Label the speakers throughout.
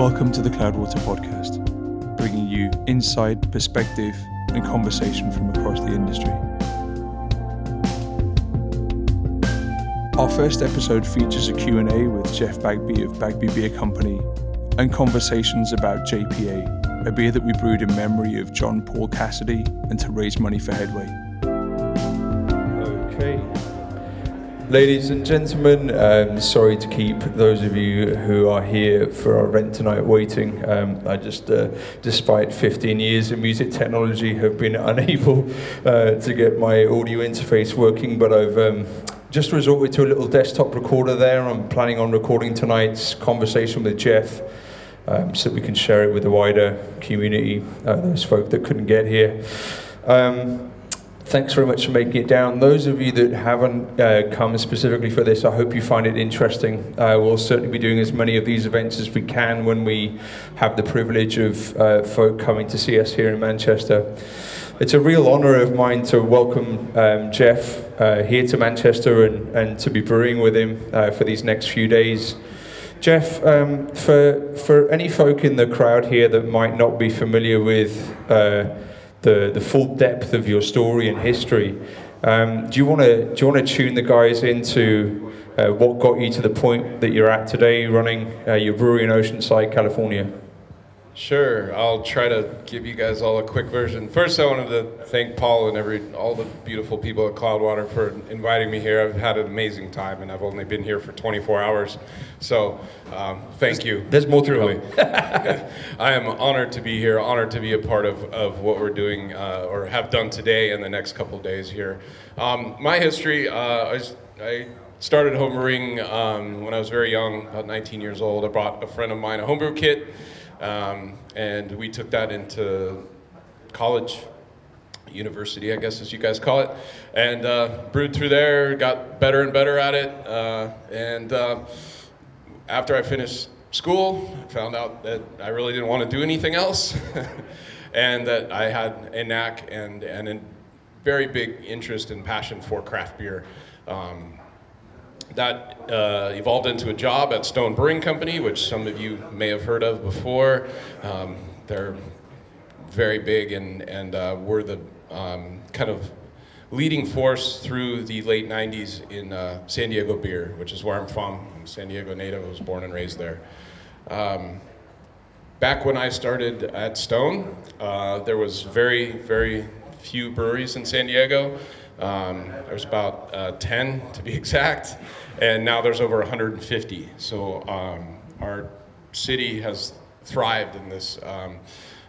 Speaker 1: Welcome to the Cloudwater Podcast, bringing you insight, perspective, and conversation from across the industry. Our first episode features a Q&A with Jeff Bagby of Bagby Beer Company and conversations about JPA, a beer that we brewed in memory of John Paul Cassidy and to raise money for Headway.
Speaker 2: Ladies and gentlemen, um, sorry to keep those of you who are here for our event tonight waiting. Um, I just, uh, despite 15 years in music technology, have been unable uh, to get my audio interface working, but I've um, just resorted to a little desktop recorder there. I'm planning on recording tonight's conversation with Jeff um, so we can share it with the wider community, uh, those folk that couldn't get here. Um, thanks very much for making it down. Those of you that haven't uh, come specifically for this, I hope you find it interesting. Uh, we'll certainly be doing as many of these events as we can when we have the privilege of uh, folk coming to see us here in Manchester. It's a real honour of mine to welcome um, Jeff uh, here to Manchester and, and to be brewing with him uh, for these next few days. Jeff, um, for, for any folk in the crowd here that might not be familiar with uh, the, the full depth of your story and history. Um, do you want to do you want to tune the guys into uh, what got you to the point that you're at today, running uh, your brewery in Oceanside, California?
Speaker 3: Sure, I'll try to give you guys all a quick version. First, I wanted to thank Paul and every all the beautiful people at Cloudwater for inviting me here. I've had an amazing time, and I've only been here for 24 hours, so um, thank you.
Speaker 2: There's more
Speaker 3: truly. I am honored to be here, honored to be a part of, of what we're doing uh, or have done today and the next couple days here. Um, my history, uh, I, I started homebrewing um, when I was very young, about 19 years old. I brought a friend of mine a homebrew kit. Um, and we took that into college, university, I guess, as you guys call it, and uh, brewed through there, got better and better at it. Uh, and uh, after I finished school, I found out that I really didn't want to do anything else, and that I had a knack and, and a very big interest and passion for craft beer. Um, that uh, evolved into a job at Stone Brewing Company, which some of you may have heard of before. Um, they're very big and, and uh, were the um, kind of leading force through the late 90s in uh, San Diego beer, which is where I'm from. I'm San Diego native, I was born and raised there. Um, back when I started at Stone, uh, there was very, very few breweries in San Diego. Um, there was about uh, 10 to be exact, and now there's over 150. So um, our city has thrived in this um,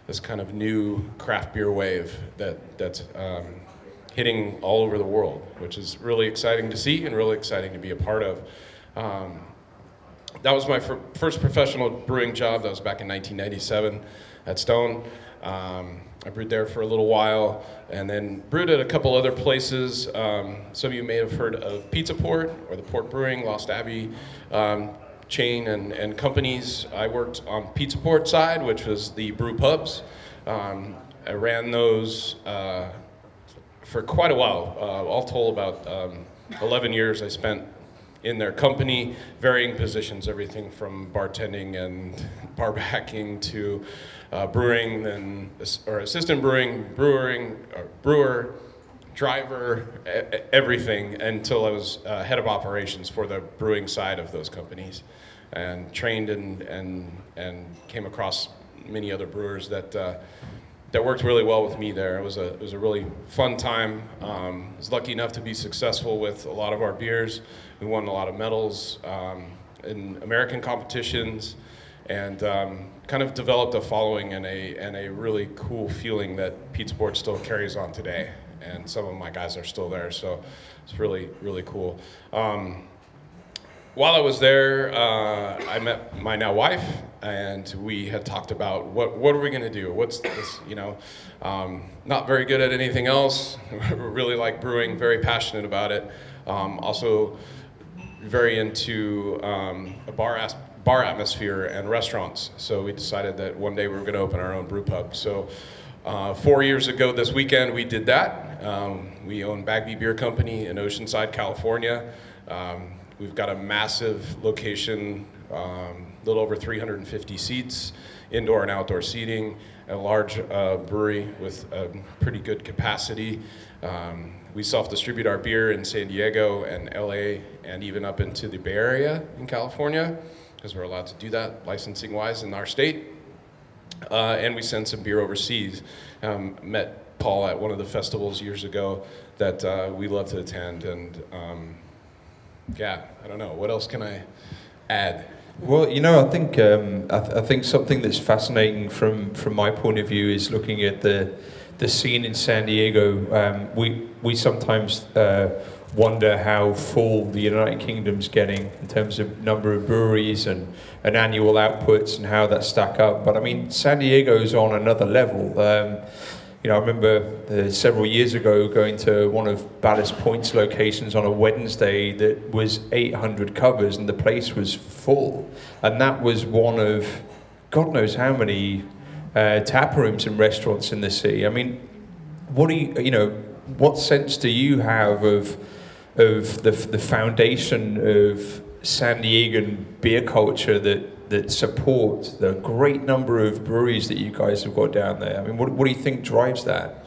Speaker 3: this kind of new craft beer wave that that's um, hitting all over the world, which is really exciting to see and really exciting to be a part of. Um, that was my fir- first professional brewing job. That was back in 1997 at Stone. I brewed there for a little while and then brewed at a couple other places. Um, some of you may have heard of Pizza Port or the Port Brewing, Lost Abbey um, chain and, and companies. I worked on Pizza Port side, which was the brew pubs. Um, I ran those uh, for quite a while, uh, all told about um, 11 years I spent in their company, varying positions, everything from bartending and bar backing to uh, brewing, then or assistant brewing, brewing, brewer, driver, everything until I was uh, head of operations for the brewing side of those companies, and trained and and and came across many other brewers that. Uh, that worked really well with me there. It was a, it was a really fun time. Um, I was lucky enough to be successful with a lot of our beers. We won a lot of medals um, in American competitions and um, kind of developed a following and a, and a really cool feeling that Pizza Port still carries on today. And some of my guys are still there, so it's really, really cool. Um, while I was there, uh, I met my now wife, and we had talked about what what are we going to do? What's this? You know, um, not very good at anything else. really like brewing, very passionate about it. Um, also, very into um, a bar as- bar atmosphere and restaurants. So we decided that one day we were going to open our own brew pub. So. Uh, four years ago this weekend, we did that. Um, we own Bagby Beer Company in Oceanside, California. Um, we've got a massive location um, little over 350 seats, indoor and outdoor seating, a large uh, brewery with a pretty good capacity. Um, we self-distribute our beer in San Diego and LA and even up into the Bay Area in California because we're allowed to do that licensing wise in our state. Uh, and we send some beer overseas. Um, met Paul at one of the festivals years ago that uh, we love to attend. And um, yeah, I don't know. What else can I add?
Speaker 2: Well, you know, I think um, I, th- I, think something that's fascinating from from my point of view is looking at the the scene in San Diego. Um, we we sometimes uh, wonder how full the United Kingdom's getting in terms of number of breweries and, and annual outputs and how that stack up. But I mean, San Diego's on another level. Um, you know, I remember uh, several years ago going to one of Ballast Point's locations on a Wednesday that was 800 covers and the place was full. And that was one of God knows how many uh, tap rooms and restaurants in the city. I mean, what do you, you know, what sense do you have of of the, the foundation of San Diegan beer culture that, that support the great number of breweries that you guys have got down there? I mean, what, what do you think drives that?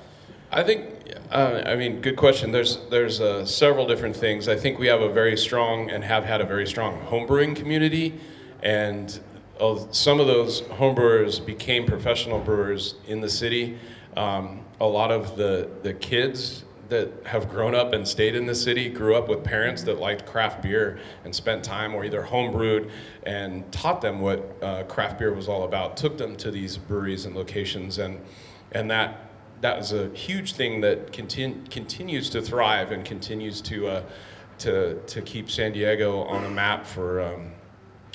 Speaker 3: I think, uh, I mean, good question. There's, there's uh, several different things. I think we have a very strong and have had a very strong homebrewing community, and uh, some of those homebrewers became professional brewers in the city. Um, a lot of the, the kids that have grown up and stayed in the city grew up with parents that liked craft beer and spent time or either homebrewed and taught them what uh, craft beer was all about took them to these breweries and locations and and that that was a huge thing that continu- continues to thrive and continues to uh, to to keep San Diego on the map for um,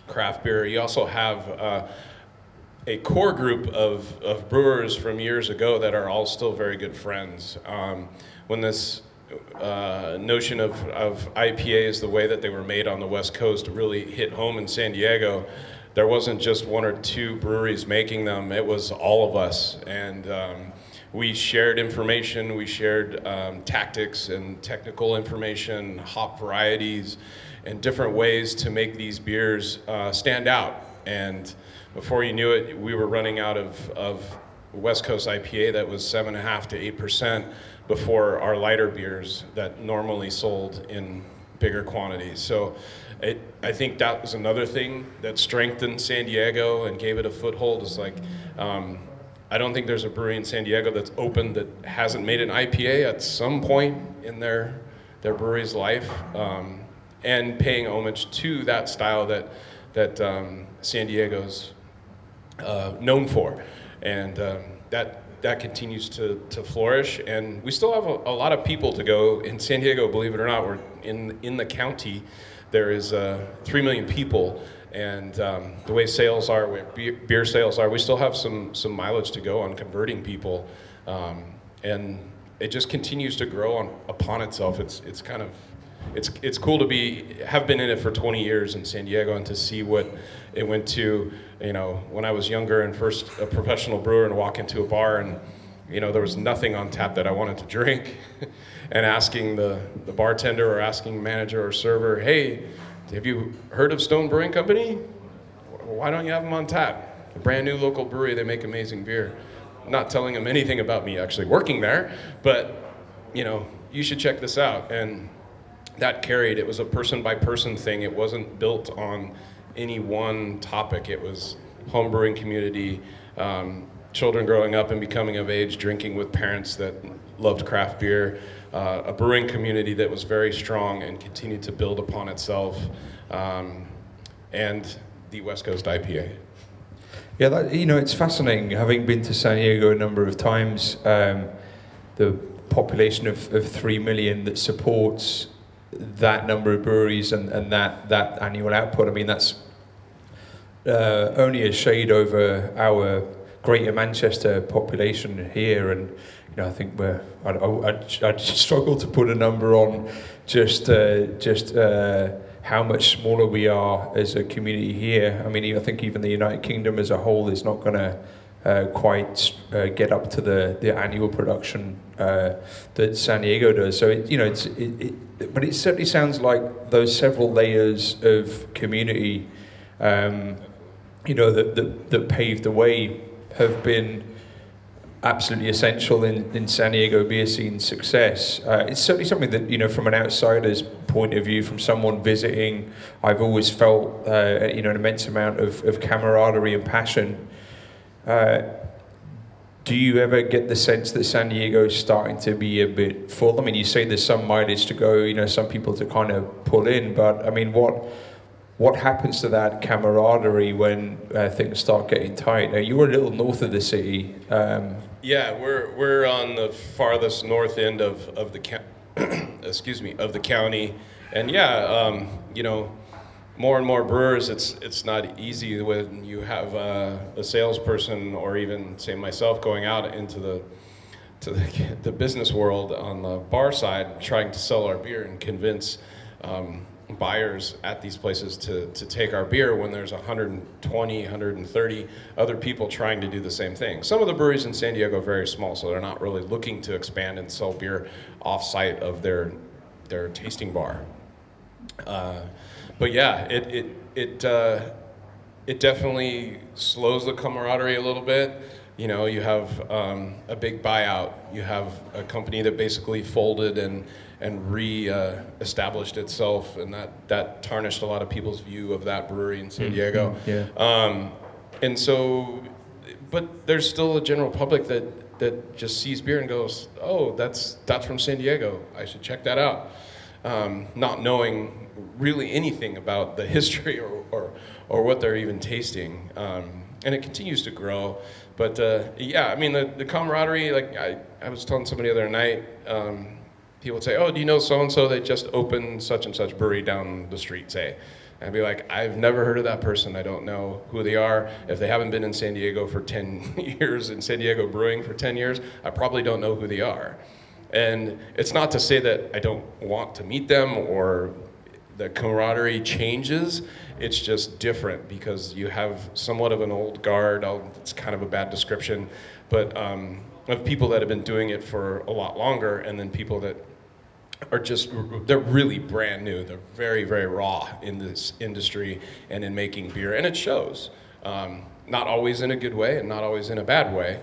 Speaker 3: craft beer. You also have uh, a core group of, of brewers from years ago that are all still very good friends. Um, when this uh, notion of, of IPAs, the way that they were made on the West Coast, really hit home in San Diego, there wasn't just one or two breweries making them, it was all of us. And um, we shared information, we shared um, tactics and technical information, hop varieties, and different ways to make these beers uh, stand out. And before you knew it, we were running out of, of West Coast IPA that was 7.5 to 8% before our lighter beers that normally sold in bigger quantities. So it, I think that was another thing that strengthened San Diego and gave it a foothold. Is like, um, I don't think there's a brewery in San Diego that's open that hasn't made an IPA at some point in their their brewery's life, um, and paying homage to that style that that um, San Diego's uh, known for, and um, that that continues to, to flourish. And we still have a, a, lot of people to go in San Diego. Believe it or not, we're in in the county. There is uh, three million people, and um, the way sales are, beer, sales are, we still have some some mileage to go on converting people, um, and it just continues to grow on upon itself. It's it's kind of it's it's cool to be have been in it for 20 years in San Diego and to see what it went to. You know, when I was younger and first a professional brewer and walk into a bar and you know there was nothing on tap that I wanted to drink, and asking the the bartender or asking manager or server, hey, have you heard of Stone Brewing Company? Why don't you have them on tap? A brand new local brewery, they make amazing beer. Not telling them anything about me actually working there, but you know, you should check this out. And that carried. It was a person by person thing. It wasn't built on any one topic. It was homebrewing community, um, children growing up and becoming of age, drinking with parents that loved craft beer, uh, a brewing community that was very strong and continued to build upon itself, um, and the West Coast IPA.
Speaker 2: Yeah, that, you know, it's fascinating. Having been to San Diego a number of times, um, the population of, of 3 million that supports that number of breweries and, and that, that annual output, I mean, that's uh, only a shade over our greater Manchester population here. And, you know, I think we're, I, I, I struggle to put a number on just, uh, just uh, how much smaller we are as a community here. I mean, I think even the United Kingdom as a whole is not going to quite uh, get up to the, the annual production uh, that San Diego does. So it, you know, it's it, it, but it certainly sounds like those several layers of community um, you know, that, that, that paved the way have been absolutely essential in, in San Diego beer scene success. Uh, it's certainly something that, you know, from an outsider's point of view, from someone visiting, I've always felt, uh, you know, an immense amount of, of camaraderie and passion. Uh, do you ever get the sense that San Diego is starting to be a bit full? I mean, you say there's some mileage to go, you know, some people to kind of pull in, but I mean, what what happens to that camaraderie when uh, things start getting tight? Now, you're a little north of the city. Um,
Speaker 3: yeah, we're we're on the farthest north end of of the excuse me of the county, and yeah, um, you know, more and more brewers, it's it's not easy when you have a, a salesperson or even say myself going out into the to the, the, business world on the bar side, trying to sell our beer and convince um, buyers at these places to, to take our beer when there's 120, 130 other people trying to do the same thing. Some of the breweries in San Diego are very small, so they're not really looking to expand and sell beer off site of their, their tasting bar. Uh, but yeah, it, it, it, uh, it definitely slows the camaraderie a little bit. You know, you have um, a big buyout. You have a company that basically folded and and re-established uh, itself, and that that tarnished a lot of people's view of that brewery in San mm-hmm. Diego.
Speaker 2: Mm-hmm. Yeah. Um,
Speaker 3: and so, but there's still a general public that that just sees beer and goes, "Oh, that's that's from San Diego. I should check that out," um, not knowing really anything about the history or or, or what they're even tasting. Um, and it continues to grow. But uh, yeah, I mean the, the camaraderie. Like I, I was telling somebody the other night. Um, people would say, "Oh, do you know so and so? They just opened such and such brewery down the street." Say, and I'd be like, "I've never heard of that person. I don't know who they are. If they haven't been in San Diego for 10 years, in San Diego brewing for 10 years, I probably don't know who they are." And it's not to say that I don't want to meet them or the camaraderie changes. It's just different because you have somewhat of an old guard. I'll, it's kind of a bad description, but um, of people that have been doing it for a lot longer, and then people that are just they're really brand new. They're very very raw in this industry and in making beer, and it shows. Um, not always in a good way, and not always in a bad way,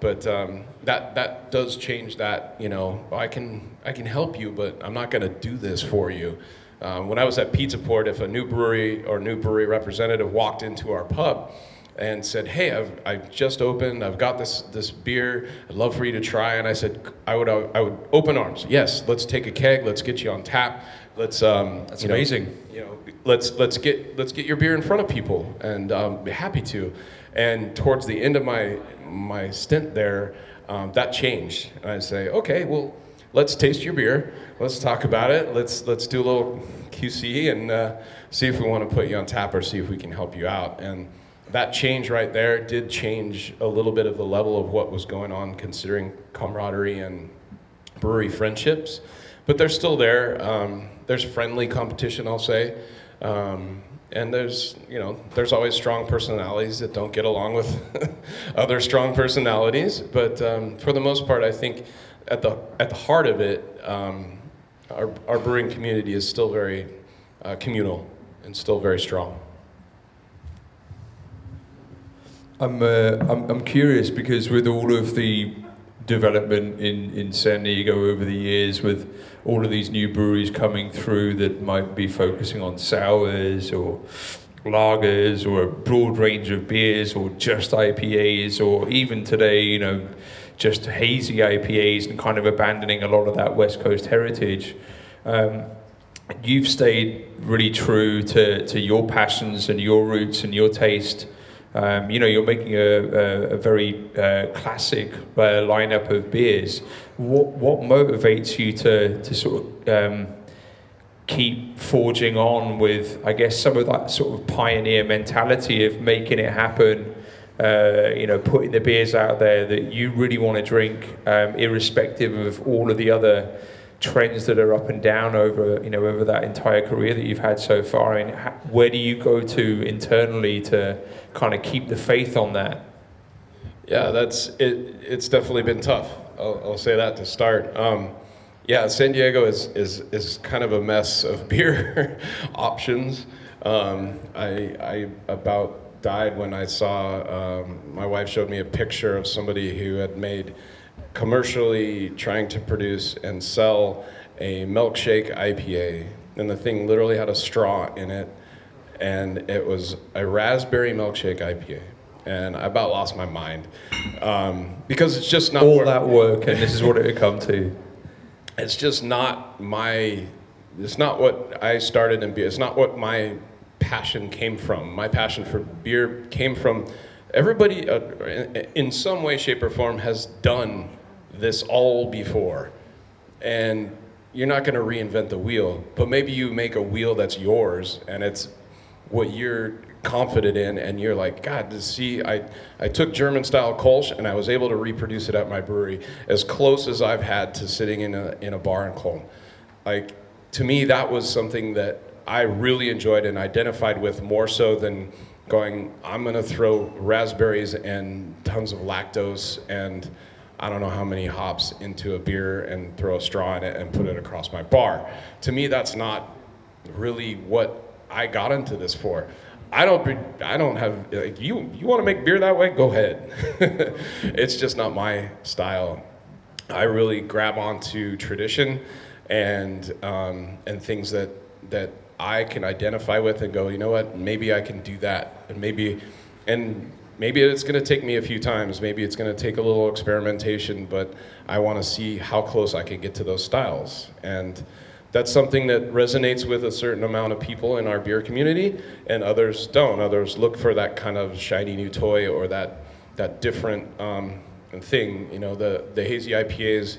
Speaker 3: but um, that that does change. That you know, I can I can help you, but I'm not going to do this for you. Um, when I was at Pizza Port, if a new brewery or new brewery representative walked into our pub and said, "Hey, I've, I've just opened. I've got this this beer. I'd love for you to try." And I said, "I would I would open arms. Yes, let's take a keg. Let's get you on tap. Let's um,
Speaker 2: that's amazing.
Speaker 3: Know, you know, let's let's get let's get your beer in front of people, and um, be happy to." And towards the end of my my stint there, um, that changed. And I say, "Okay, well." Let's taste your beer. Let's talk about it. Let's let's do a little QC and uh, see if we want to put you on tap or see if we can help you out. And that change right there did change a little bit of the level of what was going on, considering camaraderie and brewery friendships. But they're still there. Um, there's friendly competition, I'll say. Um, and there's, you know, there's always strong personalities that don't get along with other strong personalities. But um, for the most part, I think at the, at the heart of it, um, our, our brewing community is still very uh, communal and still very strong.
Speaker 2: I'm, uh, I'm, I'm curious because with all of the development in, in San Diego over the years, with all of these new breweries coming through that might be focusing on sours or lagers or a broad range of beers or just IPAs or even today, you know, just hazy IPAs and kind of abandoning a lot of that West Coast heritage. Um, you've stayed really true to, to your passions and your roots and your taste um, you know, you're making a, a, a very uh, classic uh, lineup of beers. What what motivates you to to sort of um, keep forging on with, I guess, some of that sort of pioneer mentality of making it happen? Uh, you know, putting the beers out there that you really want to drink, um, irrespective of all of the other trends that are up and down over you know over that entire career that you've had so far I mean, where do you go to internally to kind of keep the faith on that?
Speaker 3: Yeah that's it it's definitely been tough I'll, I'll say that to start. Um, yeah San Diego is is is kind of a mess of beer options. Um, I I about died when I saw um, my wife showed me a picture of somebody who had made commercially trying to produce and sell a milkshake IPA, and the thing literally had a straw in it, and it was a raspberry milkshake IPA. And I about lost my mind um, because it's just not
Speaker 2: All
Speaker 3: where-
Speaker 2: that work, and this is what it would come to.
Speaker 3: it's just not my it's not what i started in beer it's not what my passion came from my passion for beer came from everybody uh, in, in some way shape or form has done this all before and you're not going to reinvent the wheel but maybe you make a wheel that's yours and it's what you're confident in and you're like god to see i i took german style kolsch and i was able to reproduce it at my brewery as close as i've had to sitting in a in a bar in Cologne. like to me that was something that i really enjoyed and identified with more so than going i'm going to throw raspberries and tons of lactose and I don't know how many hops into a beer and throw a straw in it and put it across my bar. To me, that's not really what I got into this for. I don't. I don't have. Like, you. You want to make beer that way? Go ahead. it's just not my style. I really grab onto tradition and um, and things that that I can identify with and go. You know what? Maybe I can do that, and maybe and maybe it's going to take me a few times. Maybe it's going to take a little experimentation, but I want to see how close I can get to those styles. And that's something that resonates with a certain amount of people in our beer community and others don't. Others look for that kind of shiny new toy or that that different um, thing. You know the the hazy ipas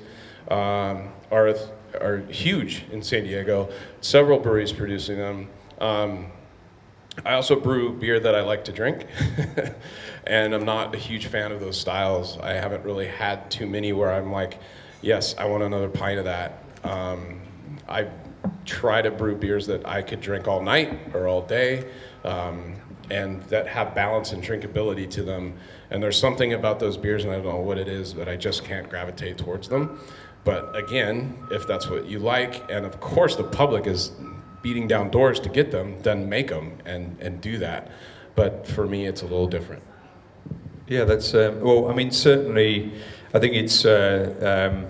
Speaker 3: um, are are huge in san diego several breweries producing them. Um, I also brew beer that I like to drink, and I'm not a huge fan of those styles. I haven't really had too many where I'm like, yes, I want another pint of that. Um, I try to brew beers that I could drink all night or all day, um, and that have balance and drinkability to them. And there's something about those beers, and I don't know what it is, but I just can't gravitate towards them. But again, if that's what you like, and of course the public is beating down doors to get them, then make them and, and do that. But for me, it's a little different.
Speaker 2: Yeah, that's um, well. I mean, certainly, I think it's uh, um,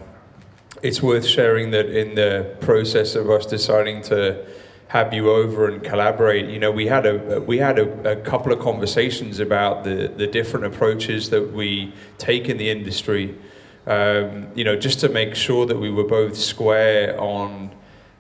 Speaker 2: it's worth sharing that in the process of us deciding to have you over and collaborate. You know, we had a we had a, a couple of conversations about the the different approaches that we take in the industry. Um, you know, just to make sure that we were both square on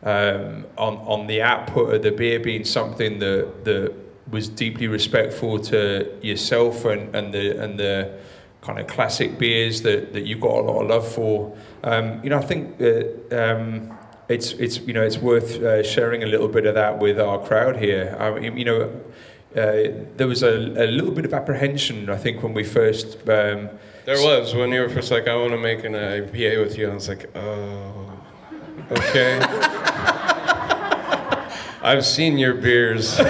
Speaker 2: um, on on the output of the beer being something that that was deeply respectful to yourself and, and the and the kind of classic beers that, that you've got a lot of love for. Um, you know, I think that um, it's it's you know it's worth uh, sharing a little bit of that with our crowd here. I mean, you know, uh, there was a, a little bit of apprehension I think when we first. Um,
Speaker 3: There was when you were first like, I want to make an IPA with you. And I was like, oh, okay. I've seen your beers. um,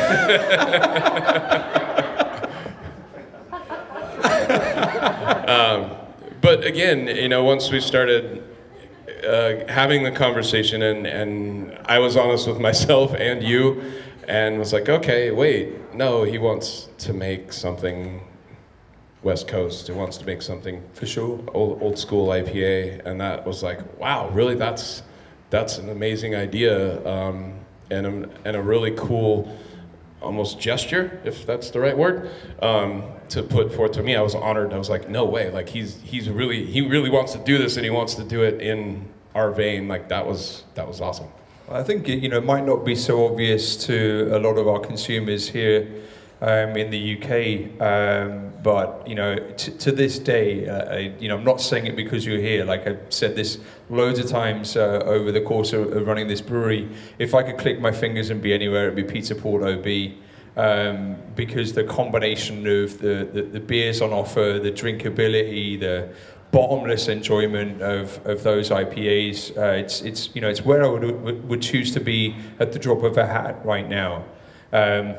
Speaker 3: but again, you know, once we started uh, having the conversation, and, and I was honest with myself and you, and was like, okay, wait, no, he wants to make something West Coast. He wants to make something
Speaker 2: for sure.
Speaker 3: old, old school IPA, and that was like, wow, really? That's that's an amazing idea, um, and a, and a really cool, almost gesture, if that's the right word, um, to put forth to me. I was honored. I was like, no way! Like he's he's really he really wants to do this, and he wants to do it in our vein. Like that was that was awesome.
Speaker 2: I think you know it might not be so obvious to a lot of our consumers here um, in the UK, um, but you know t- to this day, uh, I, you know I'm not saying it because you're here. Like I've said this loads of times uh, over the course of, of running this brewery. If I could click my fingers and be anywhere, it'd be Pizza Port OB. Um, because the combination of the, the, the beers on offer, the drinkability, the bottomless enjoyment of, of those IPAs. Uh, it's, it's, you know, it's where I would, would choose to be at the drop of a hat right now. Um,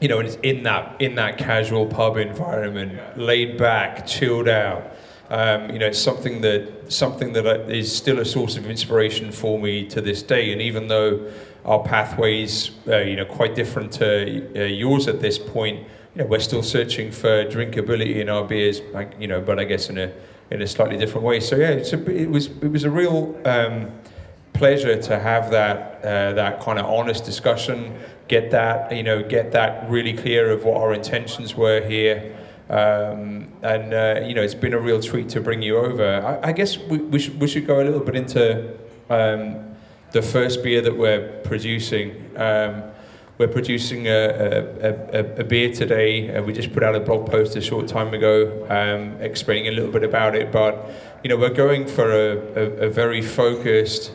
Speaker 2: you know, it's in that, in that casual pub environment, laid back, chilled out. Um, you know, it's something that, something that I- is still a source of inspiration for me to this day. And even though our pathways, uh, you know, quite different to uh, yours at this point, you know, we're still searching for drinkability in our beers, like, you know, but I guess in a in a slightly different way. So yeah, a, it was it was a real um, pleasure to have that uh, that kind of honest discussion, get that you know get that really clear of what our intentions were here. Um, and uh, you know, it's been a real treat to bring you over. I, I guess we, we, should, we should go a little bit into um, the first beer that we're producing. Um, we're producing a, a, a, a beer today. Uh, we just put out a blog post a short time ago um, explaining a little bit about it. But you know, we're going for a, a, very focused,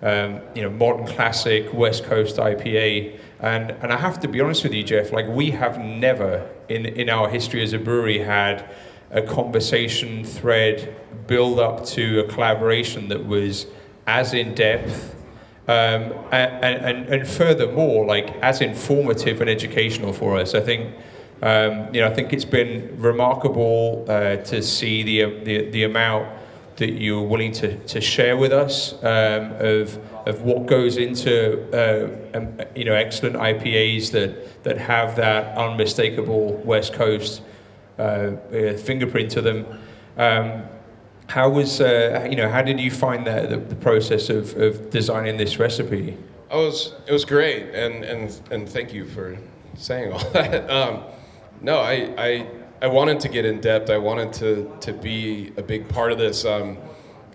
Speaker 2: um, you know, modern classic West Coast IPA. And and I have to be honest with you, Jeff. Like we have never in in our history as a brewery had a conversation thread build up to a collaboration that was as in depth um, and, and, and furthermore, like as informative and educational for us. I think, um, you know, I think it's been remarkable uh, to see the, the, the amount that you're willing to, to share with us um, of, of what goes into, uh, um, you know, excellent IPAs that, that have that unmistakable West Coast uh, uh fingerprint to them. Um, how was uh, you know how did you find that the, the process of, of designing this recipe?
Speaker 3: I was it was great, and and and thank you for saying all that. Um, no, I, I I wanted to get in depth. I wanted to to be a big part of this. Um,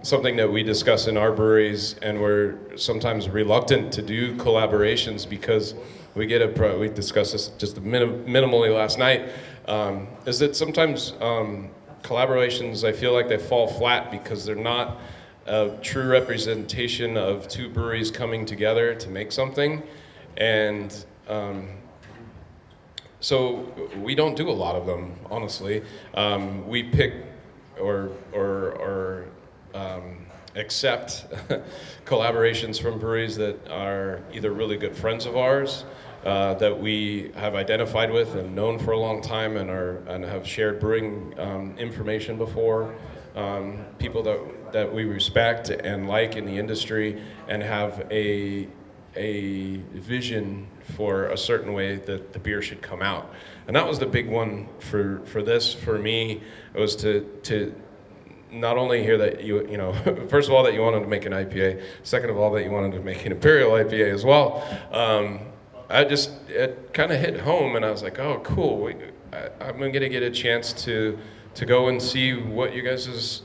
Speaker 3: something that we discuss in our breweries, and we're sometimes reluctant to do collaborations because we get a we discussed this just minim, minimally last night. Um, is that sometimes um, collaborations, I feel like they fall flat because they're not a true representation of two breweries coming together to make something. And um, so we don't do a lot of them, honestly. Um, we pick or, or, or um, accept collaborations from breweries that are either really good friends of ours uh, that we have identified with and known for a long time and are and have shared brewing um, information before. Um, people that that we respect and like in the industry and have a a vision for a certain way that the beer should come out. And that was the big one for, for this, for me, it was to, to not only hear that you, you know, first of all, that you wanted to make an IPA, second of all, that you wanted to make an Imperial IPA as well. Um, I just it kind of hit home, and I was like, oh, cool. We, I, am gonna get a chance to to go and see what you guys'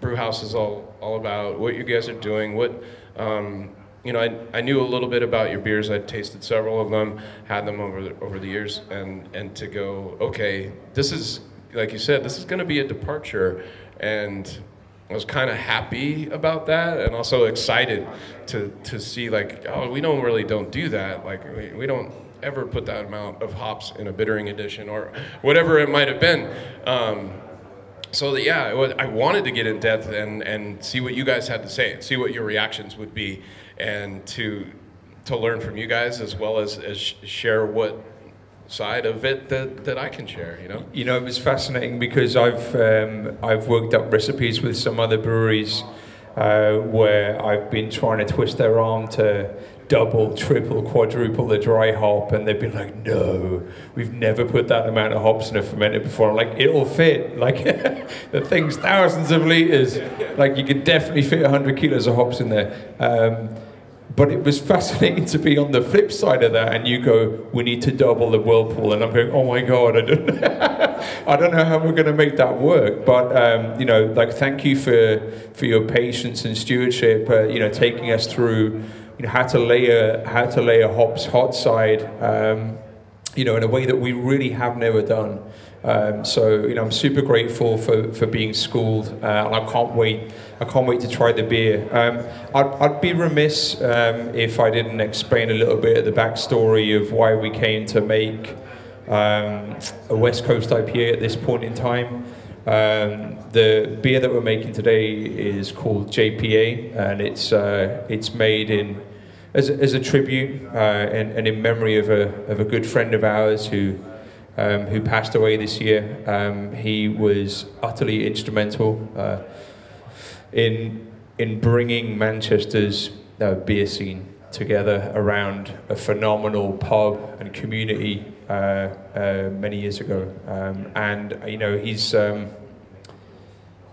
Speaker 3: brew house is all all about, what you guys are doing, what. Um, you know, I, I knew a little bit about your beers. I'd tasted several of them, had them over the, over the years, and and to go, okay, this is like you said, this is going to be a departure, and I was kind of happy about that and also excited to, to see like, oh, we don't really don't do that. Like we, we don't ever put that amount of hops in a bittering addition or whatever it might have been. Um, so yeah, I wanted to get in depth and, and see what you guys had to say see what your reactions would be and to, to learn from you guys as well as, as share what side of it that, that I can share, you know?
Speaker 2: You know, it was fascinating because I've, um, I've worked up recipes with some other breweries uh, where I've been trying to twist their arm to double, triple, quadruple the dry hop, and they'd be like, no, we've never put that amount of hops in a fermenter before. I'm like, it'll fit. Like, the thing's thousands of liters. Like, you could definitely fit 100 kilos of hops in there. Um, but it was fascinating to be on the flip side of that, and you go, "We need to double the whirlpool," and I'm going, "Oh my god, I don't, I don't know how we're going to make that work." But um, you know, like, thank you for for your patience and stewardship. Uh, you know, taking us through, you know, how to layer how to layer hops hot side, um, you know, in a way that we really have never done. Um, so you know, I'm super grateful for, for being schooled, uh, and I can't wait. I can't wait to try the beer. Um, I'd, I'd be remiss um, if I didn't explain a little bit of the backstory of why we came to make um, a West Coast IPA at this point in time. Um, the beer that we're making today is called JPA, and it's uh, it's made in as a, as a tribute uh, and, and in memory of a of a good friend of ours who um, who passed away this year. Um, he was utterly instrumental uh, in in bringing Manchester's uh, beer scene together around a phenomenal pub and community uh, uh, many years ago, um, and you know he's. Um,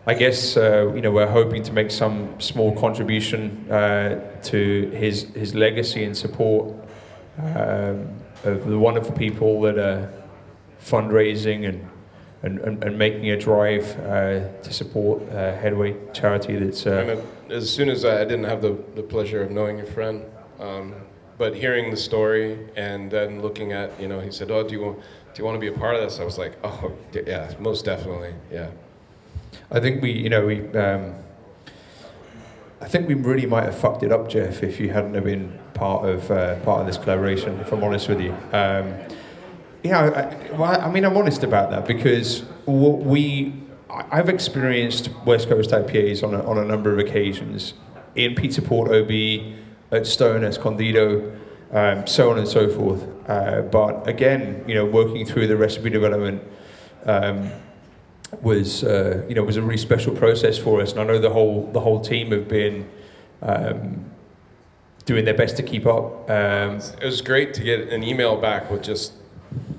Speaker 2: I guess uh, you know we're hoping to make some small contribution uh, to his his legacy and support um, of the wonderful people that are fundraising and and, and, and making a drive uh, to support uh, Headway charity. That's uh,
Speaker 3: as soon as I, I didn't have the, the pleasure of knowing your friend, um, but hearing the story and then looking at, you know, he said, "Oh, do you want do you want to be a part of this?" I was like, "Oh, yeah, most definitely, yeah."
Speaker 2: I think we you know we. Um, I think we really might have fucked it up, Jeff, if you hadn't have been part of uh, part of this collaboration. If I'm honest with you, um, yeah, I, well, I mean, I'm honest about that because what we I've experienced West Coast IPAs on a, on a number of occasions in Pizza Port OB, at Stone, Escondido, um, so on and so forth. Uh, but again, you know, working through the recipe development. Um, was uh, you know was a really special process for us, and I know the whole the whole team have been um, doing their best to keep up. Um,
Speaker 3: It was great to get an email back with just,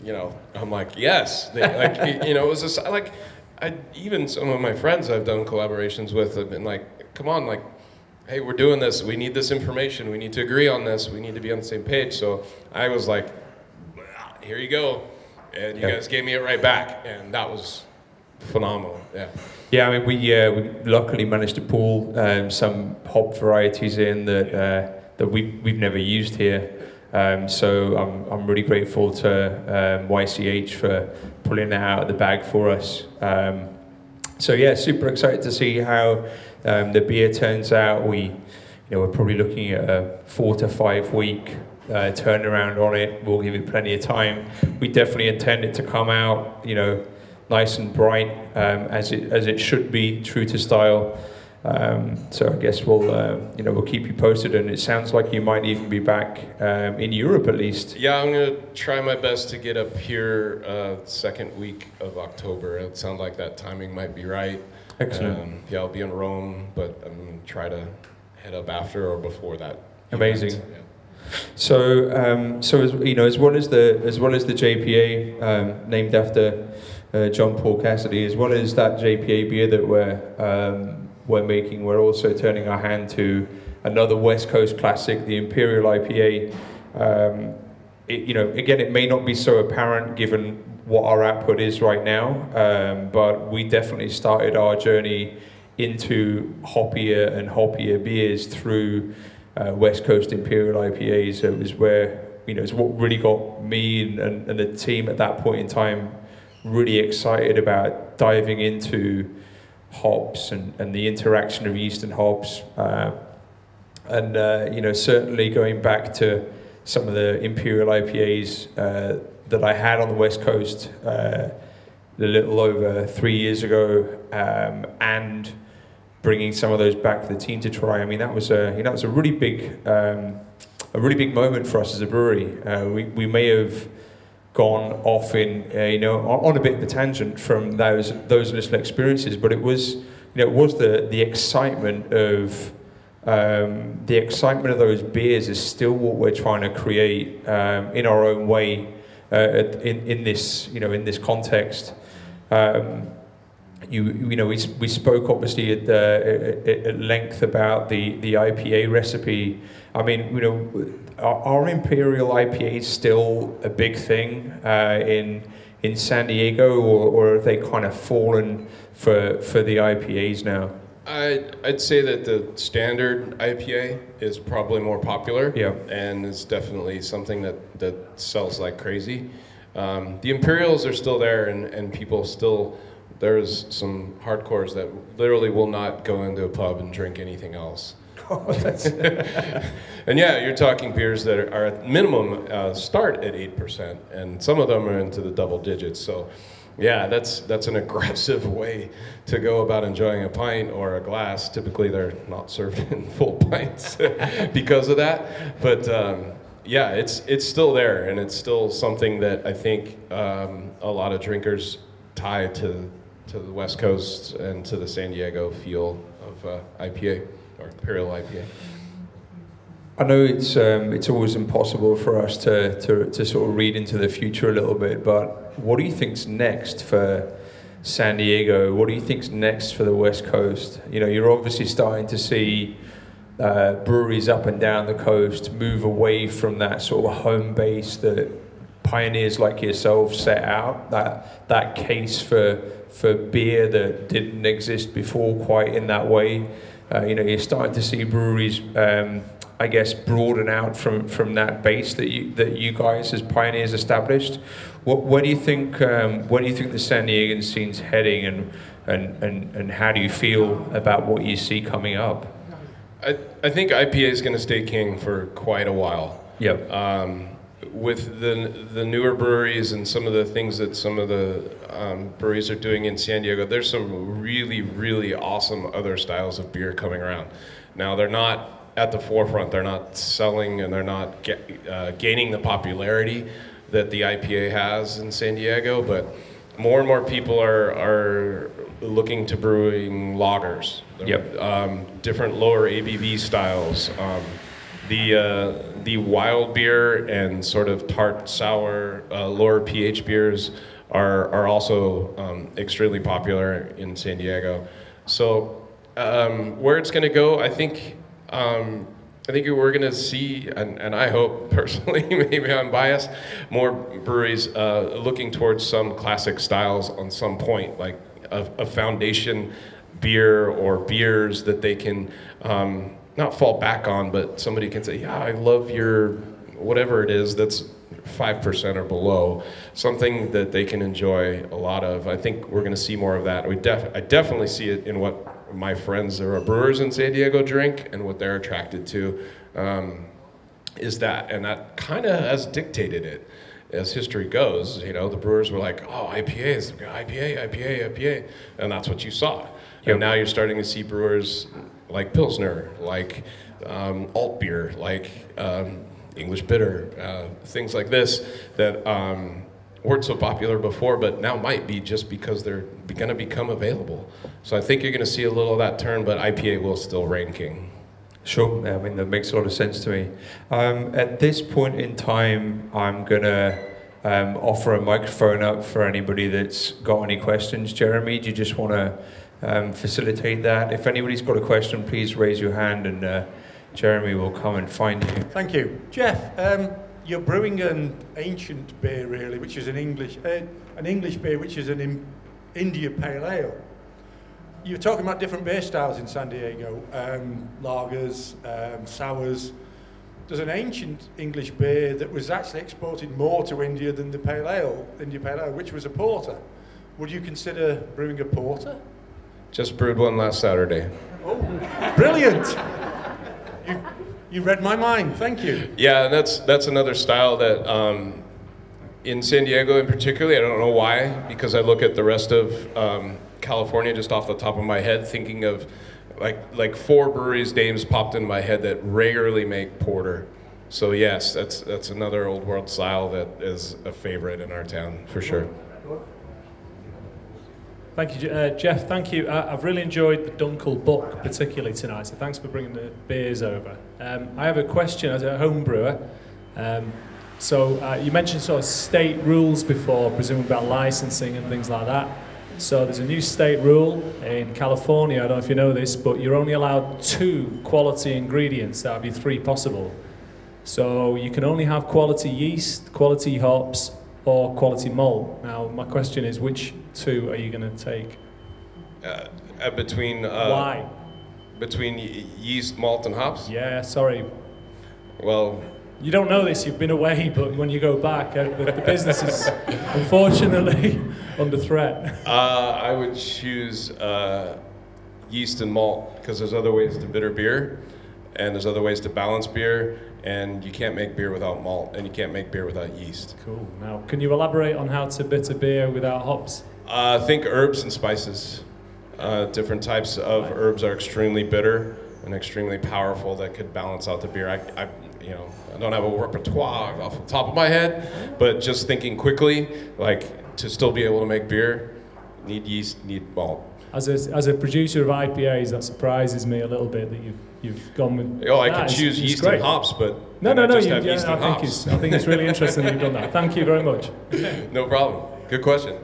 Speaker 3: you know, I'm like, yes, they, like you- know, it was just like, I even some of my friends I've done collaborations with have been like, come on, like, hey, we're doing this, we need this information, we need to agree on this, we need to be on the same page. So I was like, here you go, and you
Speaker 2: Yeah.
Speaker 3: guys gave me it right back, and that was phenomenal. Yeah.
Speaker 2: yeah, I mean we uh, we luckily managed to pull um, some hop varieties in that uh, that we we've never used here. Um, so I'm I'm really grateful to um, YCH for pulling that out of the bag for us. Um, so yeah, super excited to see how um, the beer turns out. We, you know, we're probably looking at a four to five week uh, turnaround on it. We'll give it plenty of time. We definitely intend it to come out, you know, nice and bright um, as it as it should be, true to style. Um, so I guess we'll, uh, you know, we'll keep you posted. And it sounds like you might even be back um, in Europe at least.
Speaker 3: Yeah, I'm gonna try my best to get up here uh, second week of October. It sounds like that timing might be right.
Speaker 2: Excellent.
Speaker 3: Um, yeah, I'll be in Rome, but I'm gonna try to head up after or before that.
Speaker 2: Amazing.
Speaker 3: event. Yeah.
Speaker 2: So, um, so as you know, as well as the as well as the JPA um, named after uh, John Paul Cassidy, as well as that JPA beer that we're um, we're making, we're also turning our hand to another West Coast classic, the Imperial IPA. Um, it, you know, again, it may not be so apparent given what our output is right now, um, but we definitely started our journey into hoppier and hoppier beers through uh, West Coast Imperial IPAs. So it was where, you know, it's what really got me and, and, and the team at that point in time really excited about diving into hops and, and the interaction of yeast and hops. Uh, and, uh, you know, certainly going back to some of the Imperial IPAs uh, that I had on the West Coast uh, a little over three years ago, um, and bringing some of those back for the team to try. I mean, that was a you know, it was a really big um, a really big moment for us as a brewery. Uh, we we may have gone off in uh, you know on, on a bit of a tangent from those those little experiences, but it was you know it was the the excitement of um, the excitement of those beers is still what we're trying to create um, in our own way uh, in in this you know in this context. Um, you you know we, we spoke obviously at, the, at, length about the, the IPA recipe. I mean you know are, are imperial IPAs still a big thing uh, in in San Diego or, or have they kind of fallen for for the IPAs now?
Speaker 3: I, I'd say that the standard IPA is probably more popular.
Speaker 2: Yeah.
Speaker 3: And is definitely something that, that sells like crazy. Um, the Imperials are still there, and, and people still, there's some hardcores that literally will not go into a pub and drink anything else. and yeah, you're talking beers that are, are at minimum uh, start at 8%, and some of them are into the double digits. So yeah, that's that's an aggressive way to go about enjoying a pint or a glass. Typically, they're not served in full pints because of that. But um, yeah, it's it's still there, and it's still something that I think um, a lot of drinkers tie to to the West Coast and to the San Diego feel of uh, IPA or Imperial IPA.
Speaker 2: I know it's um, it's always impossible for us to, to to sort of read into the future a little bit, but what do you think's next for San Diego? What do you think's next for the West Coast? You know, you're obviously starting to see uh, breweries up and down the coast move away from that sort of home base that pioneers like yourself set out. That that case for for beer that didn't exist before quite in that way. Uh, you know, you're starting to see breweries. Um, I guess broaden out from, from that base that you that you guys as pioneers established. What where do you think um, where do you think the San Diegan scene's heading, and, and and and how do you feel about what you see coming up?
Speaker 3: I, I think IPA is going to stay king for quite a while.
Speaker 2: Yep.
Speaker 3: Um, with the the newer breweries and some of the things that some of the um, breweries are doing in San Diego, there's some really really awesome other styles of beer coming around. Now they're not at the forefront. They're not selling and they're not get, uh, gaining the popularity that the IPA has in San Diego, but more and more people are, are looking to brewing lagers.
Speaker 2: Yep.
Speaker 3: Um, different lower ABV styles. Um, the uh, the wild beer and sort of tart sour uh, lower pH beers are are also um, extremely popular in San Diego. So um, where it's going to go, I think um, I think we're going to see, and, and I hope personally, maybe I'm biased, more breweries uh, looking towards some classic styles on some point, like a, a foundation beer or beers that they can um, not fall back on, but somebody can say, yeah, I love your whatever it is that's 5% or below, something that they can enjoy a lot of. I think we're going to see more of that. We def- I definitely see it in what my friends that are brewers in San Diego drink and what they're attracted to um, is that, and that kind of has dictated it. As history goes, you know, the brewers were like, "Oh, IPAs, IPA, IPA, IPA," and that's what you saw. Yep. And now you're starting to see brewers like Pilsner, like um, alt beer, like um, English bitter, uh, things like this that um, weren't so popular before, but now might be just because they're going to become available. So I think you're going to see a little of that turn, but IPA will still reign king.
Speaker 2: Sure, I mean, that makes a lot of sense to me. Um, at this point in time, I'm going to um, offer a microphone up for anybody that's got any questions. Jeremy, do you just want to um, facilitate that? If anybody's got a question, please raise your hand and uh, Jeremy will come and find you.
Speaker 4: Thank you. Jeff, um, you're brewing an ancient beer, really, which is an English, uh, an English beer, which is an in, India Pale Ale. You're talking about different beer styles in San Diego, um, lagers, um, sours. There's an ancient English beer that was actually exported more to India than the Pale Ale, India Pale Ale, which was a porter. Would you consider brewing a porter?
Speaker 3: Just brewed one last Saturday.
Speaker 4: Oh, brilliant! You, you read my mind. Thank you.
Speaker 3: Yeah, and that's that's another style that um, in San Diego, in particular, I don't know why, because I look at the rest of um, California just off the top of my head, thinking of like like four breweries names popped in my head that regularly make porter. So yes, that's that's another old world style that is a favorite in our town for sure.
Speaker 5: Thank you, uh, Jeff. Thank you. Uh, I've really enjoyed the Dunkel book, particularly tonight. So thanks for bringing the beers over. Um, I have a question as a home brewer. Um, so uh, you mentioned sort of state rules before, presumably about licensing and things like that. So there's a new state rule in California. I don't know if you know this, but you're only allowed two quality ingredients out of your three possible. So you can only have quality yeast, quality hops, or quality malt. Now, my question is, which two are you going to take?
Speaker 3: Uh, uh, between uh,
Speaker 5: why?
Speaker 3: Between yeast, malt, and hops.
Speaker 5: Yeah, sorry.
Speaker 3: Well,
Speaker 5: you don't know this. You've been away, but when you go back, uh, the, the, business is unfortunately under threat.
Speaker 3: Uh, I would choose uh, yeast and malt because there's other ways to bitter beer, and there's other ways to balance beer and you can't make beer without malt, and you can't make beer without yeast.
Speaker 5: Cool. Now, can you elaborate on how to bitter beer without hops?
Speaker 3: Uh, think herbs and spices. Uh, different types of herbs are extremely bitter and extremely powerful that could balance out the beer. I, I, you know, I don't have a repertoire off the top of my head, but just thinking quickly, like to still be able to make beer, need yeast, need malt.
Speaker 5: As a, as a producer of IPAs, that surprises me a little bit that you've you've gone with.
Speaker 3: Oh, I can
Speaker 5: It's-
Speaker 3: choose
Speaker 5: it's
Speaker 3: yeast
Speaker 5: great.
Speaker 3: and hops, but
Speaker 5: No,
Speaker 3: then
Speaker 5: no,
Speaker 3: I
Speaker 5: no.
Speaker 3: just
Speaker 5: You,
Speaker 3: have
Speaker 5: yeah,
Speaker 3: yeast
Speaker 5: I
Speaker 3: and
Speaker 5: think
Speaker 3: hops.
Speaker 5: it's I think it's really interesting that you've done that. Thank you very much.
Speaker 3: No problem. Good question.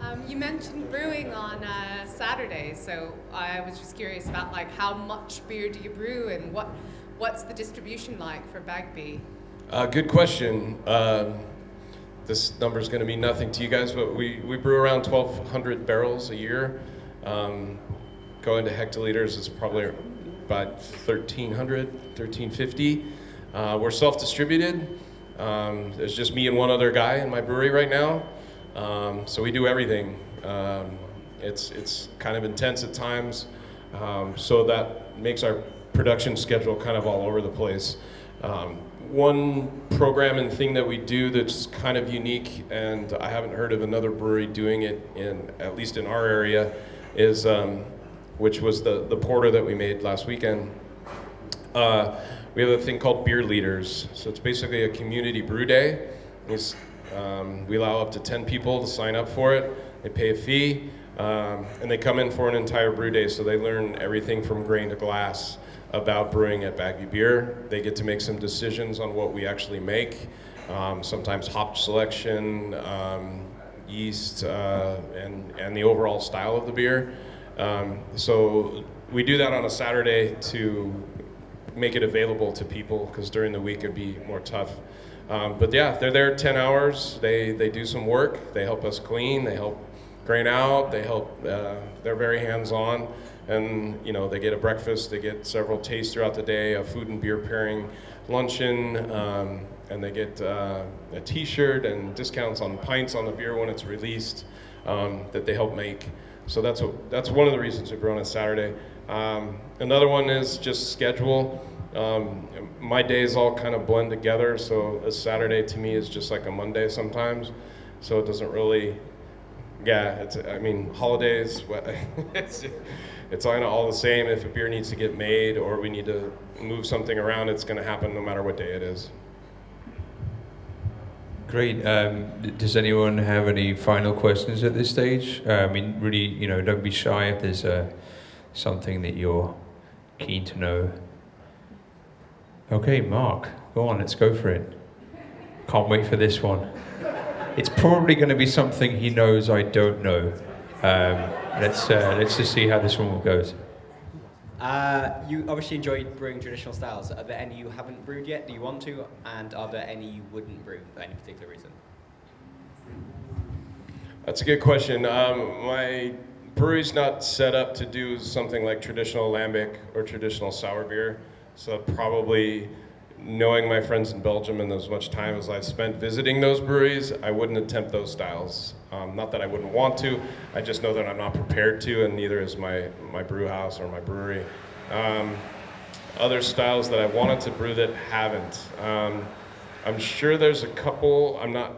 Speaker 6: Um, you mentioned brewing on uh, Saturday, so I was just curious about like how much beer do you brew and what what's the distribution like for Bagby?
Speaker 3: Uh, good question. Um, this number is going to mean nothing to you guys, but we, we brew around 1,200 barrels a year. Um, going to hectoliters is probably about 1,300, 1,350. Uh, we're self distributed. Um, there's just me and one other guy in my brewery right now. Um, so we do everything. Um, it's, it's kind of intense at times. Um, so that makes our production schedule kind of all over the place. Um, one program and thing that we do that's kind of unique, and I haven't heard of another brewery doing it in at least in our area, is um, which was the the porter that we made last weekend. Uh, we have a thing called beer leaders. So it's basically a community brew day. Um, we allow up to 10 people to sign up for it. They pay a fee, um, and they come in for an entire brew day. So they learn everything from grain to glass about brewing at Bagby Beer. They get to make some decisions on what we actually make. Um, sometimes hop selection, um, yeast, uh, and and the overall style of the beer. Um, so we do that on a Saturday to make it available to people because during the week it'd be more tough. Um, but yeah, they're there 10 hours. They, they do some work. They help us clean. They help grain out. They help. Uh, they're very hands-on, and you know they get a breakfast. They get several tastes throughout the day, a food and beer pairing luncheon, um, and they get uh, a T-shirt and discounts on pints on the beer when it's released um, that they help make. So that's what, that's one of the reasons we brew on Saturday. Um, another one is just schedule. Um, my days all kind of blend together, so a Saturday to me is just like a Monday sometimes. So it doesn't really, yeah. It's I mean holidays. It's it's kind of all the same. If a beer needs to get made or we need to move something around, it's going to happen no matter what day it is.
Speaker 2: Great. Um, does anyone have any final questions at this stage? Uh, I mean, really, you know, don't be shy if there's uh, something that you're keen to know. Okay, Mark, go on, let's go for it. Can't wait for this one. It's probably going to be something he knows I don't know. Um, let's uh, let's just see how this one goes.
Speaker 7: Uh, you obviously enjoyed brewing traditional styles. Are there any you haven't brewed yet? Do you want to? And are there any you wouldn't brew for any particular reason?
Speaker 3: That's a good question. Um, my brewery's not set up to do something like traditional lambic or traditional sour beer, so probably knowing my friends in Belgium and as much time as I've spent visiting those breweries, I wouldn't attempt those styles. Um, not that I wouldn't want to, I just know that I'm not prepared to, and neither is my, my brew house or my brewery. Um, other styles that I wanted to brew that haven't. Um, I'm sure there's a couple, I'm not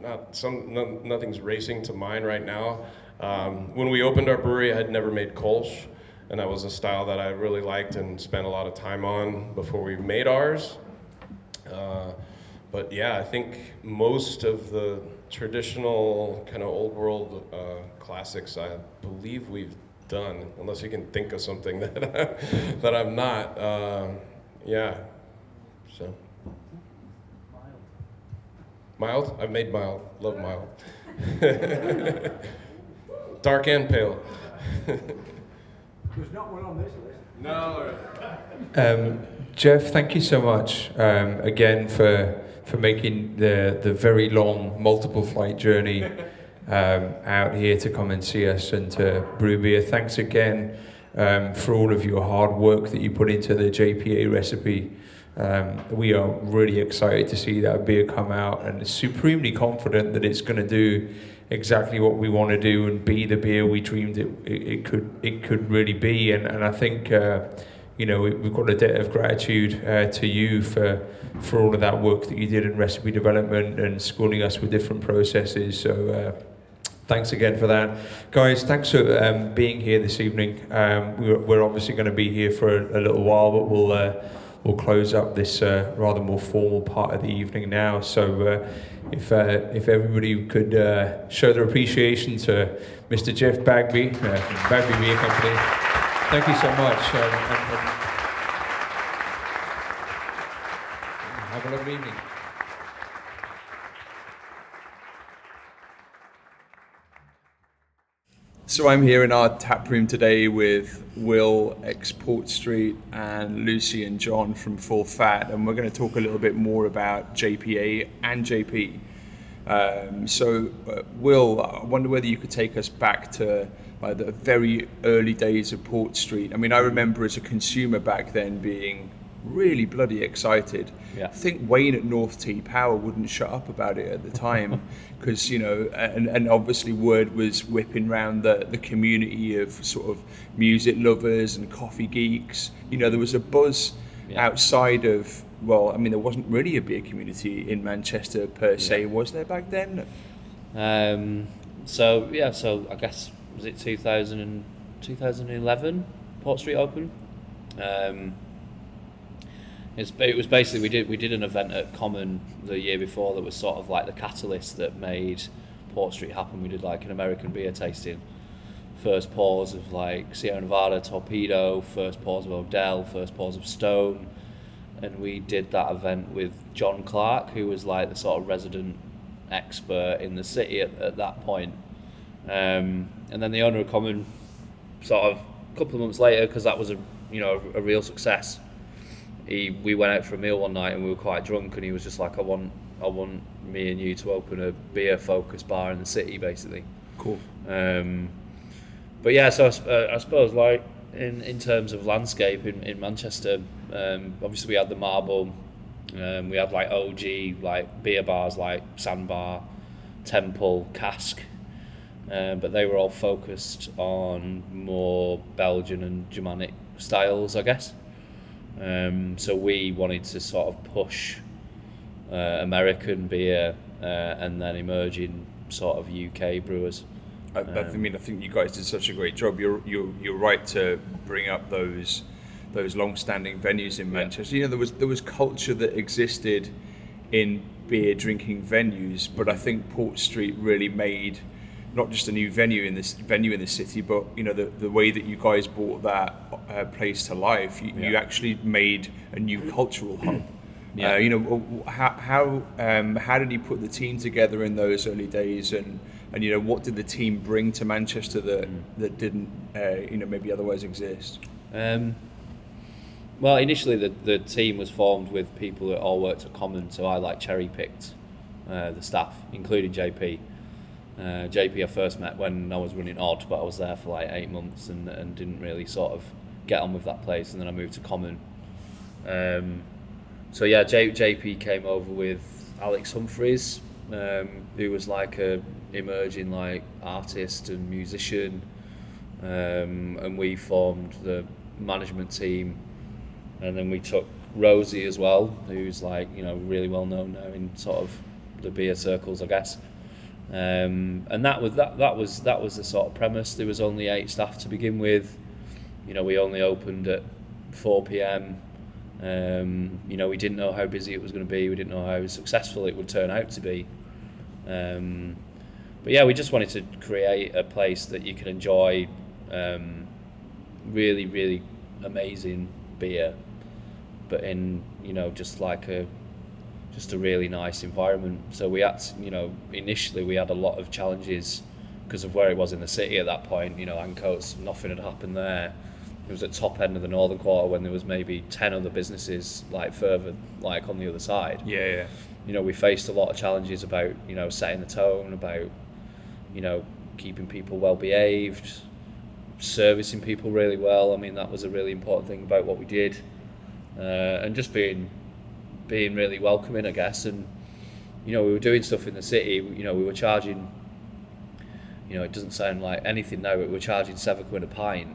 Speaker 3: not some no, nothing's racing to mind right now. Um, when we opened our brewery, I had never made Kolsch, and that was a style that I really liked and spent a lot of time on before we made ours. Uh, but yeah, I think most of the traditional kind of old world uh, classics, I believe we've done, unless you can think of something that that I'm not. Uh, yeah, so. Mild? I've made mild. Love mild. Dark and pale.
Speaker 4: There's not one on this list.
Speaker 3: No.
Speaker 2: Um, Jeff, thank you so much um, again for for making the the very long multiple flight journey um, out here to come and see us and to brew beer. Thanks again um, for all of your hard work that you put into the JPA recipe. Um, we are really excited to see that beer come out and supremely confident that it's going to do exactly what we want to do and be the beer we dreamed it, it, it could it could really be. And, and I think uh, you know we, we've got a debt of gratitude uh, to you for for all of that work that you did in recipe development and schooling us with different processes. So. Uh, Thanks again for that. Guys, thanks for um, being here this evening. Um, we're, we're obviously going to be here for a, a little while, but we'll, uh, we'll close up this uh, rather more formal part of the evening now. So, uh, if uh, if everybody could uh, show their appreciation to Mr. Jeff Bagby uh, Bagby Beer Company, thank you so much. Um, and, and have a lovely evening.
Speaker 8: So I'm here in our tap room today with Will Export Street and Lucy and John from Full Fat, and we're going to talk a little bit more about JPA and JP. Um, so, uh, Will, I wonder whether you could take us back to like the very early days of Port Street. I mean, I remember as a consumer back then being really bloody excited.
Speaker 9: Yeah.
Speaker 8: I think Wayne at North Tea Power wouldn't shut up about it at the time because you know, and, and obviously word was whipping around the the community of sort of music lovers and coffee geeks. You know, there was a buzz
Speaker 9: Yeah.
Speaker 8: outside of. Well, I mean, there wasn't really a beer community in Manchester per se, was there back then?
Speaker 9: Um, so yeah, so I guess was it 2000 and 2011 Port Street open. Um, it was basically we did we did an event at Common the year before that was sort of like the catalyst that made Port Street happen. We did like an American beer tasting. First pause of like Sierra Nevada, Torpedo. First pause of Odell. First pause of Stone. And we did that event with John Clark, who was like the sort of resident expert in the city at, at that point. Um, and then the owner of Common, sort of a couple of months later, because that was a you know a real success. He we went out for a meal one night and we were quite drunk, and he was just like, "I want I want me and you to open a beer focused bar in the city, basically."
Speaker 8: Cool.
Speaker 9: Um, but yeah, so I, uh, I suppose like in, in terms of landscape in, in Manchester, um, obviously we had the Marble, um, we had like OG like beer bars like Sandbar, Temple, Cask, um, but they were all focused on more Belgian and Germanic styles, I guess. Um, so we wanted to sort of push uh, American beer uh, and then emerging sort of UK brewers.
Speaker 8: I, I mean, I think you guys did such a great job. You're you're, you're right to bring up those those long-standing venues in Manchester. You know, there was there was culture that existed in beer drinking venues, but I think Port Street really made not just a new venue in this venue in the city, but you know the, the way that you guys brought that uh, place to life. You, you actually made a new cultural hub.
Speaker 9: Yeah.
Speaker 8: Uh, you know, how how um, how did he put the team together in those early days, and and you know what did the team bring to Manchester that that didn't uh, you know maybe otherwise exist?
Speaker 9: Um, well, initially the, the team was formed with people that all worked at Common, so I like cherry picked uh, the staff, including JP. Uh, JP I first met when I was running Odd, but I was there for like eight months and, and didn't really sort of get on with that place, and then I moved to Common. Um, so yeah, J, JP came over with Alex Humphreys, um, who was like a emerging like artist and musician, um, and we formed the management team, and then we took Rosie as well, who's like you know really well known now in sort of the beer circles, I guess. Um, and that was that that was that was the sort of premise. There was only eight staff to begin with. You know, we only opened at 4 p.m. Um, you know, we didn't know how busy it was going to be. We didn't know how successful it would turn out to be. Um, but yeah, we just wanted to create a place that you can enjoy um, really, really amazing beer, but in you know just like a just a really nice environment. So we had, you know, initially we had a lot of challenges because of where it was in the city at that point. You know, Ancoats, nothing had happened there. It was at top end of the northern quarter when there was maybe ten other businesses like further, like on the other side
Speaker 8: Yeah, yeah.
Speaker 9: you know, we faced a lot of challenges about, you know, setting the tone, about, you know, keeping people well behaved, servicing people really well. I mean, that was a really important thing about what we did, uh, and just being, being really welcoming, I guess. And you know, we were doing stuff in the city. You know, we were charging. You know, it doesn't sound like anything now, but we were charging seven quid a pint,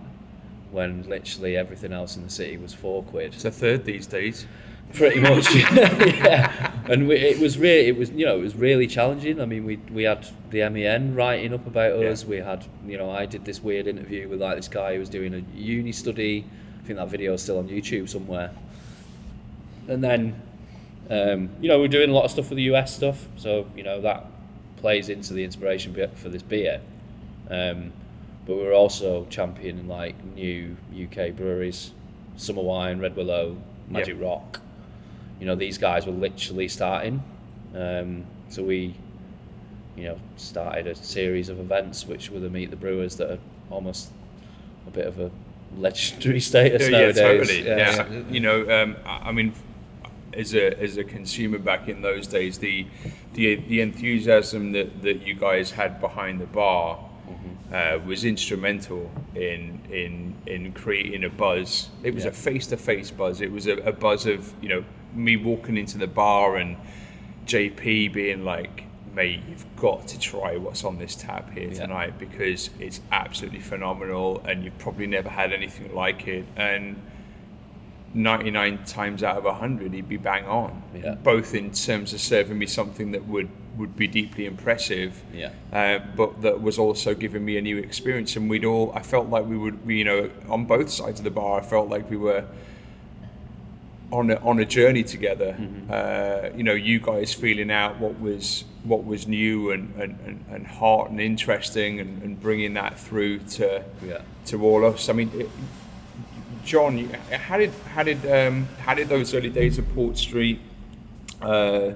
Speaker 9: when literally everything else in the city was four quid.
Speaker 8: It's a third these days.
Speaker 9: Pretty much, yeah. And we, it was really, it was you know, it was really challenging. I mean, we we had the MEN writing up about
Speaker 8: Yeah.
Speaker 9: us. We had, you know, I did this weird interview with like this guy who was doing a uni study. I think that video is still on YouTube somewhere. and then um, you know we're doing a lot of stuff for the US stuff, so you know that plays into the inspiration for this beer. Um, but we're also championing like new UK breweries, Summer Wine, Red Willow, Magic Rock. You know these guys were literally starting, um, so we, you know, started a series of events which were the Meet the Brewers that are almost a bit of a legendary status
Speaker 2: yeah,
Speaker 9: nowadays.
Speaker 2: totally. Yeah, you know, um, I mean, as a as a consumer back in those days, the the the enthusiasm that, that you guys had behind the bar uh, was instrumental in in in creating a buzz. It was
Speaker 9: Yeah.
Speaker 2: a face to face buzz. It was a, a buzz of you know me walking into the bar and JP being like, "Mate, you've got to try what's on this tap here
Speaker 9: Yeah.
Speaker 2: tonight because it's absolutely phenomenal, and you've probably never had anything like it." And 99 times out of 100 he'd be bang on
Speaker 9: Yeah.
Speaker 2: both in terms of serving me something that would would be deeply impressive
Speaker 9: Yeah.
Speaker 2: uh, but that was also giving me a new experience and we'd all I felt like we would we, you know on both sides of the bar I felt like we were on a, on a journey together uh, you know you guys feeling out what was what was new and, and, and, and hot and interesting and, and bringing that through to
Speaker 9: Yeah.
Speaker 2: to all us I mean it, John, how did how did um, how did those early days of Port Street? Uh,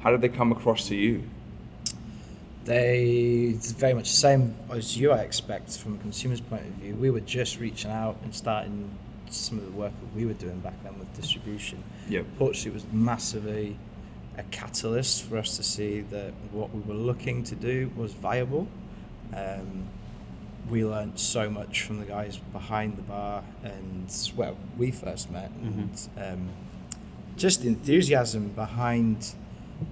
Speaker 2: how did they come across to you?
Speaker 10: They it's very much the same as you, I expect, from a consumer's point of view. We were just reaching out and starting some of the work that we were doing back then with distribution.
Speaker 2: Yep.
Speaker 10: Port Street was massively a catalyst for us to see that what we were looking to do was viable. Um, we learned so much from the guys behind the bar, and well, we first met, and um, just the enthusiasm behind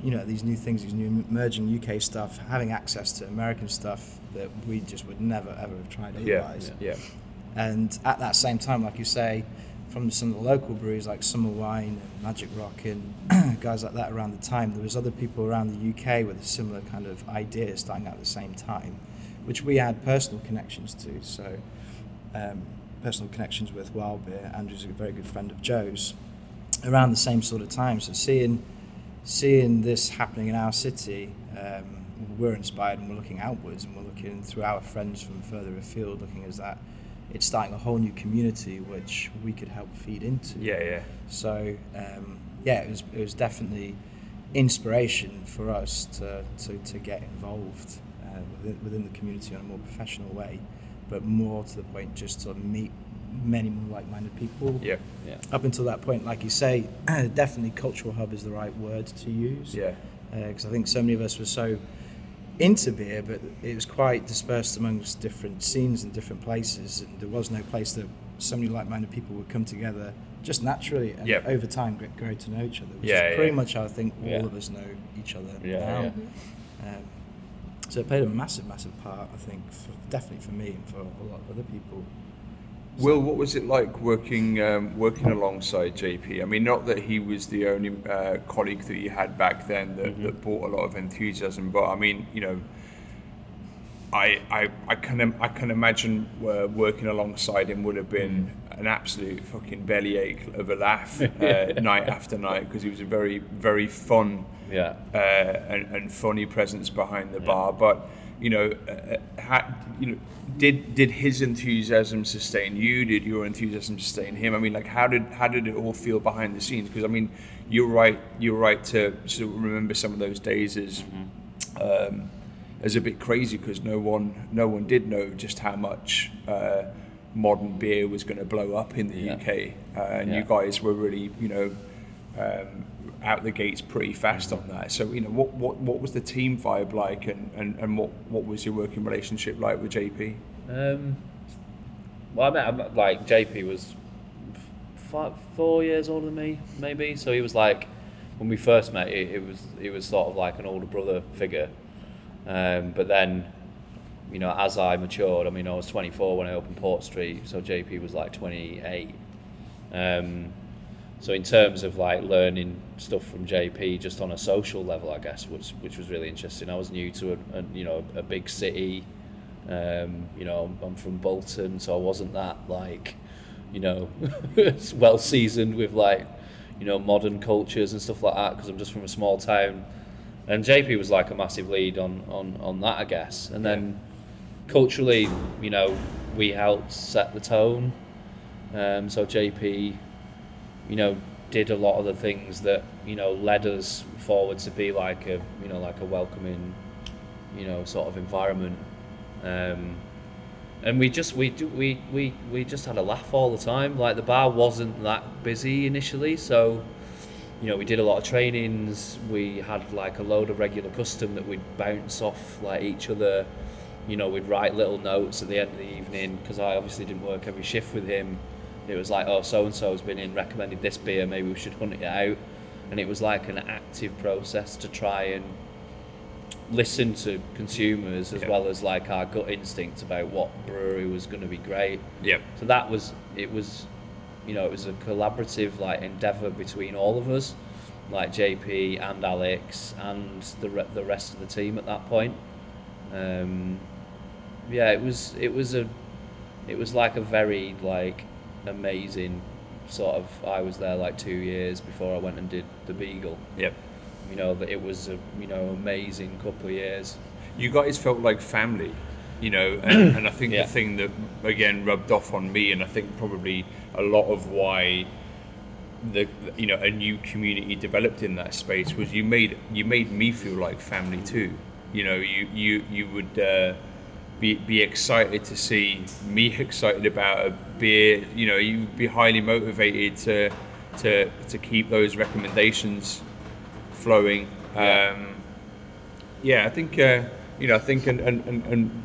Speaker 10: you know these new things, these new emerging UK stuff, having access to American stuff that we just would never ever have tried otherwise.
Speaker 2: yeah, yeah.
Speaker 10: And at that same time, like you say, from some of the local breweries like Summer Wine and Magic Rock and guys like that around the time, there was other people around the UK with a similar kind of idea starting at the same time, which we had personal connections to. So um, personal connections with Wild Beer. Andrew's a very good friend of Joe's. Around the same sort of time, so seeing seeing this happening in our city, um, we're inspired and we're looking outwards and we're looking through our friends from further afield, looking as that it's starting a whole new community which we could help feed into.
Speaker 2: yeah, yeah.
Speaker 10: So um, yeah, it was it was definitely inspiration for us to, to, to get involved uh, within, within the community on a more professional way, but more to the point just to meet many more like-minded people.
Speaker 2: Yeah,
Speaker 9: Yeah.
Speaker 10: Up until that point, like you say, definitely cultural hub is the right word to use
Speaker 2: yeah,
Speaker 10: because I think so many of us were so into beer, but it was quite dispersed amongst different scenes and different places, and there was no place that so many like-minded people would come together just naturally and
Speaker 2: Yeah.
Speaker 10: over time get, grow to know each other, which
Speaker 2: Yeah,
Speaker 10: is pretty
Speaker 2: yeah.
Speaker 10: much how I think all
Speaker 9: Yeah.
Speaker 10: of us know each other
Speaker 9: Yeah,
Speaker 10: now. Um, so it played a massive, massive part, I think, for, definitely for me and for a lot of other people.
Speaker 2: Will, what was it like working um, working alongside JP? I mean, not that he was the only uh, colleague that you had back then that, that brought a lot of enthusiasm, but I mean, you know, I I, I can I can imagine uh, working alongside him would have been an absolute fucking bellyache of a laugh uh, night after night because he was a very very fun
Speaker 9: Yeah.
Speaker 2: uh, and, and funny presence behind the bar. But you know, uh, ha, you know, did did his enthusiasm sustain you? Did your enthusiasm sustain him? I mean, like, how did how did it all feel behind the scenes? Because I mean, you're right. You're right to sort of remember some of those days as. Um, as a bit crazy because no one no one did know just how much uh, modern beer was going to blow up in the
Speaker 9: Yeah.
Speaker 2: UK, uh, and you guys were really you know um, out the gates pretty fast on that. So you know what what, what was the team vibe like, and, and, and what what was your working relationship like with JP?
Speaker 9: Um, well, I met, I met like JP was five, four years older than me, maybe. So he was like, when we first met, it, it was it was sort of like an older brother figure. Um, but then, you know, as I matured, I mean, I was 24 when I opened Port Street, so JP was like 28. Um, so in terms of like learning stuff from JP, just on a social level, I guess, which which was really interesting. I was new to a, a you know a big city. Um, you know, I'm from Bolton, so I wasn't that like, you know, well seasoned with like, you know, modern cultures and stuff like that because I'm just from a small town. And JP was like a massive lead on, on, on that, I guess. And then culturally, you know, we helped set the tone. Um, so JP, you know, did a lot of the things that you know led us forward to be like a you know like a welcoming, you know, sort of environment. Um, and we just we do we, we we just had a laugh all the time. Like the bar wasn't that busy initially, so you know we did a lot of trainings. We had like a load of regular custom that we'd bounce off like each other. You know, we'd write little notes at the end of the evening because I obviously didn't work every shift with him. It was like, oh, so and so's been in, recommended this beer, maybe we should hunt it out. And it was like an active process to try and listen to consumers as
Speaker 2: Yeah.
Speaker 9: well as like our gut instinct about what brewery was going to be great.
Speaker 2: Yep.
Speaker 9: So that was it was, you know, it was a collaborative like endeavor between all of us, like JP and Alex and the re- the rest of the team at that point. Um, yeah, it was it was a it was like a very like amazing sort of I was there like two years before I went and did the Beagle.
Speaker 2: Yep.
Speaker 9: You know that it was a you know amazing couple of years.
Speaker 2: you guys felt like family, you know, and, and I think
Speaker 9: Yeah.
Speaker 2: the thing that again rubbed off on me, and I think probably a lot of why the you know a new community developed in that space was you made you made me feel like family too. You know, you you you would. Uh, be, be excited to see me excited about a beer. You know, you'd be highly motivated to to to keep those recommendations flowing.
Speaker 9: Yeah.
Speaker 2: Um, yeah, I think uh, you know. I think and, and, and,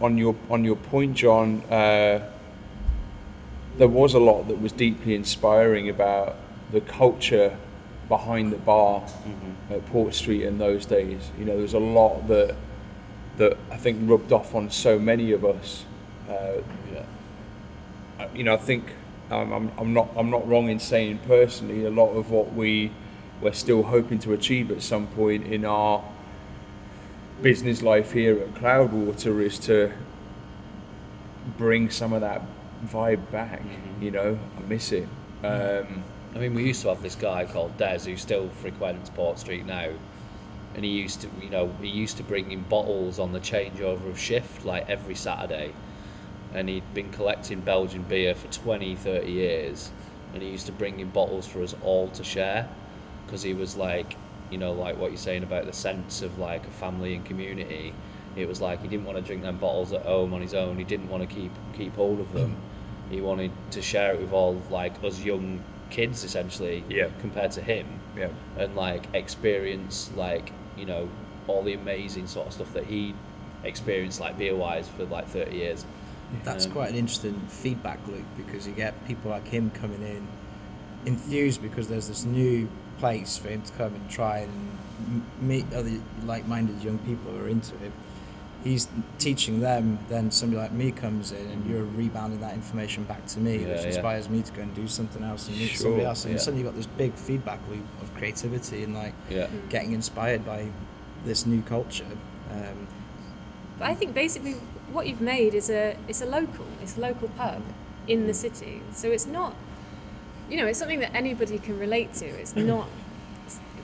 Speaker 2: on your on your point, John, uh, there was a lot that was deeply inspiring about the culture behind the bar at Port Street in those days. You know, there was a lot that that I think rubbed off on so many of us. Uh,
Speaker 9: Yeah.
Speaker 2: you know, I think um, I'm, I'm not I'm not wrong in saying personally a lot of what we we're still hoping to achieve at some point in our business life here at Cloudwater is to bring some of that vibe back. You know, I miss it. Um,
Speaker 9: I mean, we used to have this guy called Des who still frequents Port Street now, and he used to, you know, he used to bring in bottles on the changeover of shift like every Saturday, and he'd been collecting Belgian beer for 20, 30 years, and he used to bring in bottles for us all to share, because he was like, you know, like what you're saying about the sense of like a family and community. It was like he didn't want to drink them bottles at home on his own. He didn't want to keep keep hold of them. Mm. He wanted to share it with all like us young kids essentially
Speaker 2: Yeah.
Speaker 9: compared to him
Speaker 2: yeah.
Speaker 9: and like experience like you know all the amazing sort of stuff that he experienced like beer wise for like 30 years
Speaker 10: That's
Speaker 9: Um,
Speaker 10: quite an interesting feedback loop because you get people like him coming in enthused because there's this new place for him to come and try and meet other like-minded young people who are into it. He's teaching them, then somebody like me comes in and you're rebounding that information back to me,
Speaker 9: Yeah,
Speaker 10: which
Speaker 9: yeah.
Speaker 10: inspires me to go and do something else and meet
Speaker 2: Sure,
Speaker 10: somebody else. And
Speaker 9: yeah.
Speaker 10: suddenly you've got this big feedback loop of creativity and like
Speaker 9: yeah
Speaker 10: getting inspired by this new culture. Um,
Speaker 11: But I think basically what you've made is a it's a local, it's a local pub in the city. So it's not, you know, it's something that anybody can relate to. It's not.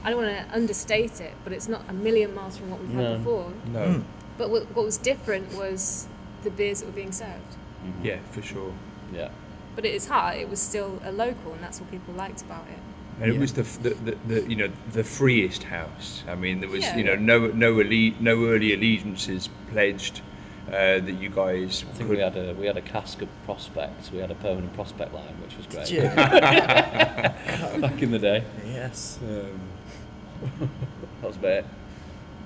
Speaker 11: I don't want to understate it, but it's not a million miles from what we've
Speaker 9: No.
Speaker 11: had before.
Speaker 2: No.
Speaker 11: But what, what was different was the beers that were being served.
Speaker 2: Yeah, for sure.
Speaker 9: yeah
Speaker 11: But at its heart, it was still a local, and that's what people liked about it.
Speaker 2: And it was the, the, the, the you know the freest house. I mean, there was
Speaker 11: Yeah.
Speaker 2: you know no no alle- no early allegiances pledged uh, that you guys
Speaker 9: I think
Speaker 2: could.
Speaker 9: we had a we had a cask of prospects. we had a permanent prospect line which was great back in the day
Speaker 10: yes.
Speaker 2: um,
Speaker 9: that was bit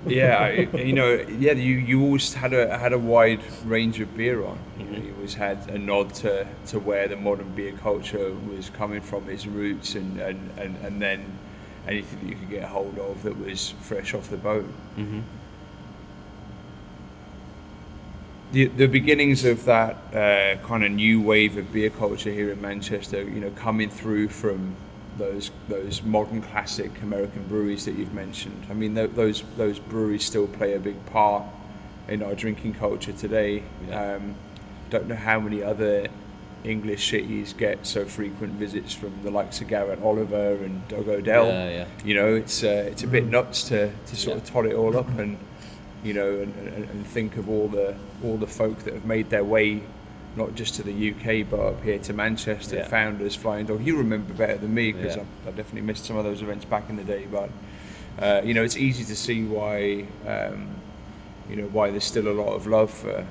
Speaker 2: yeah, I- you know, yeah, you, you always had a had a wide range of beer on. You, know, you always had a nod to, to where the modern beer culture was coming from, its roots, and, and, and, and then anything that you could get hold of that was fresh off the boat.
Speaker 9: mm-hmm.
Speaker 2: the, the beginnings of that uh, kind of new wave of beer culture here in Manchester, you know, coming through from those those modern classic American breweries that you've mentioned. I mean, th- those those breweries still play a big part in our drinking culture today.
Speaker 9: Yeah.
Speaker 2: Um, don't know how many other English cities get so frequent visits from the likes of Garrett Oliver and Doug Odell.
Speaker 9: Yeah, yeah.
Speaker 2: You know, it's uh, it's a bit nuts to, to sort of tot it all up and you know and, and, and think of all the all the folk that have made their way not just to the UK but up here to Manchester.
Speaker 9: Yeah.
Speaker 2: Founders, Flying Dog. You remember better than me because
Speaker 9: Yeah.
Speaker 2: I, I definitely missed some of those events back in the day. But uh, you know, it's easy to see why um, you know why there's still a lot of love for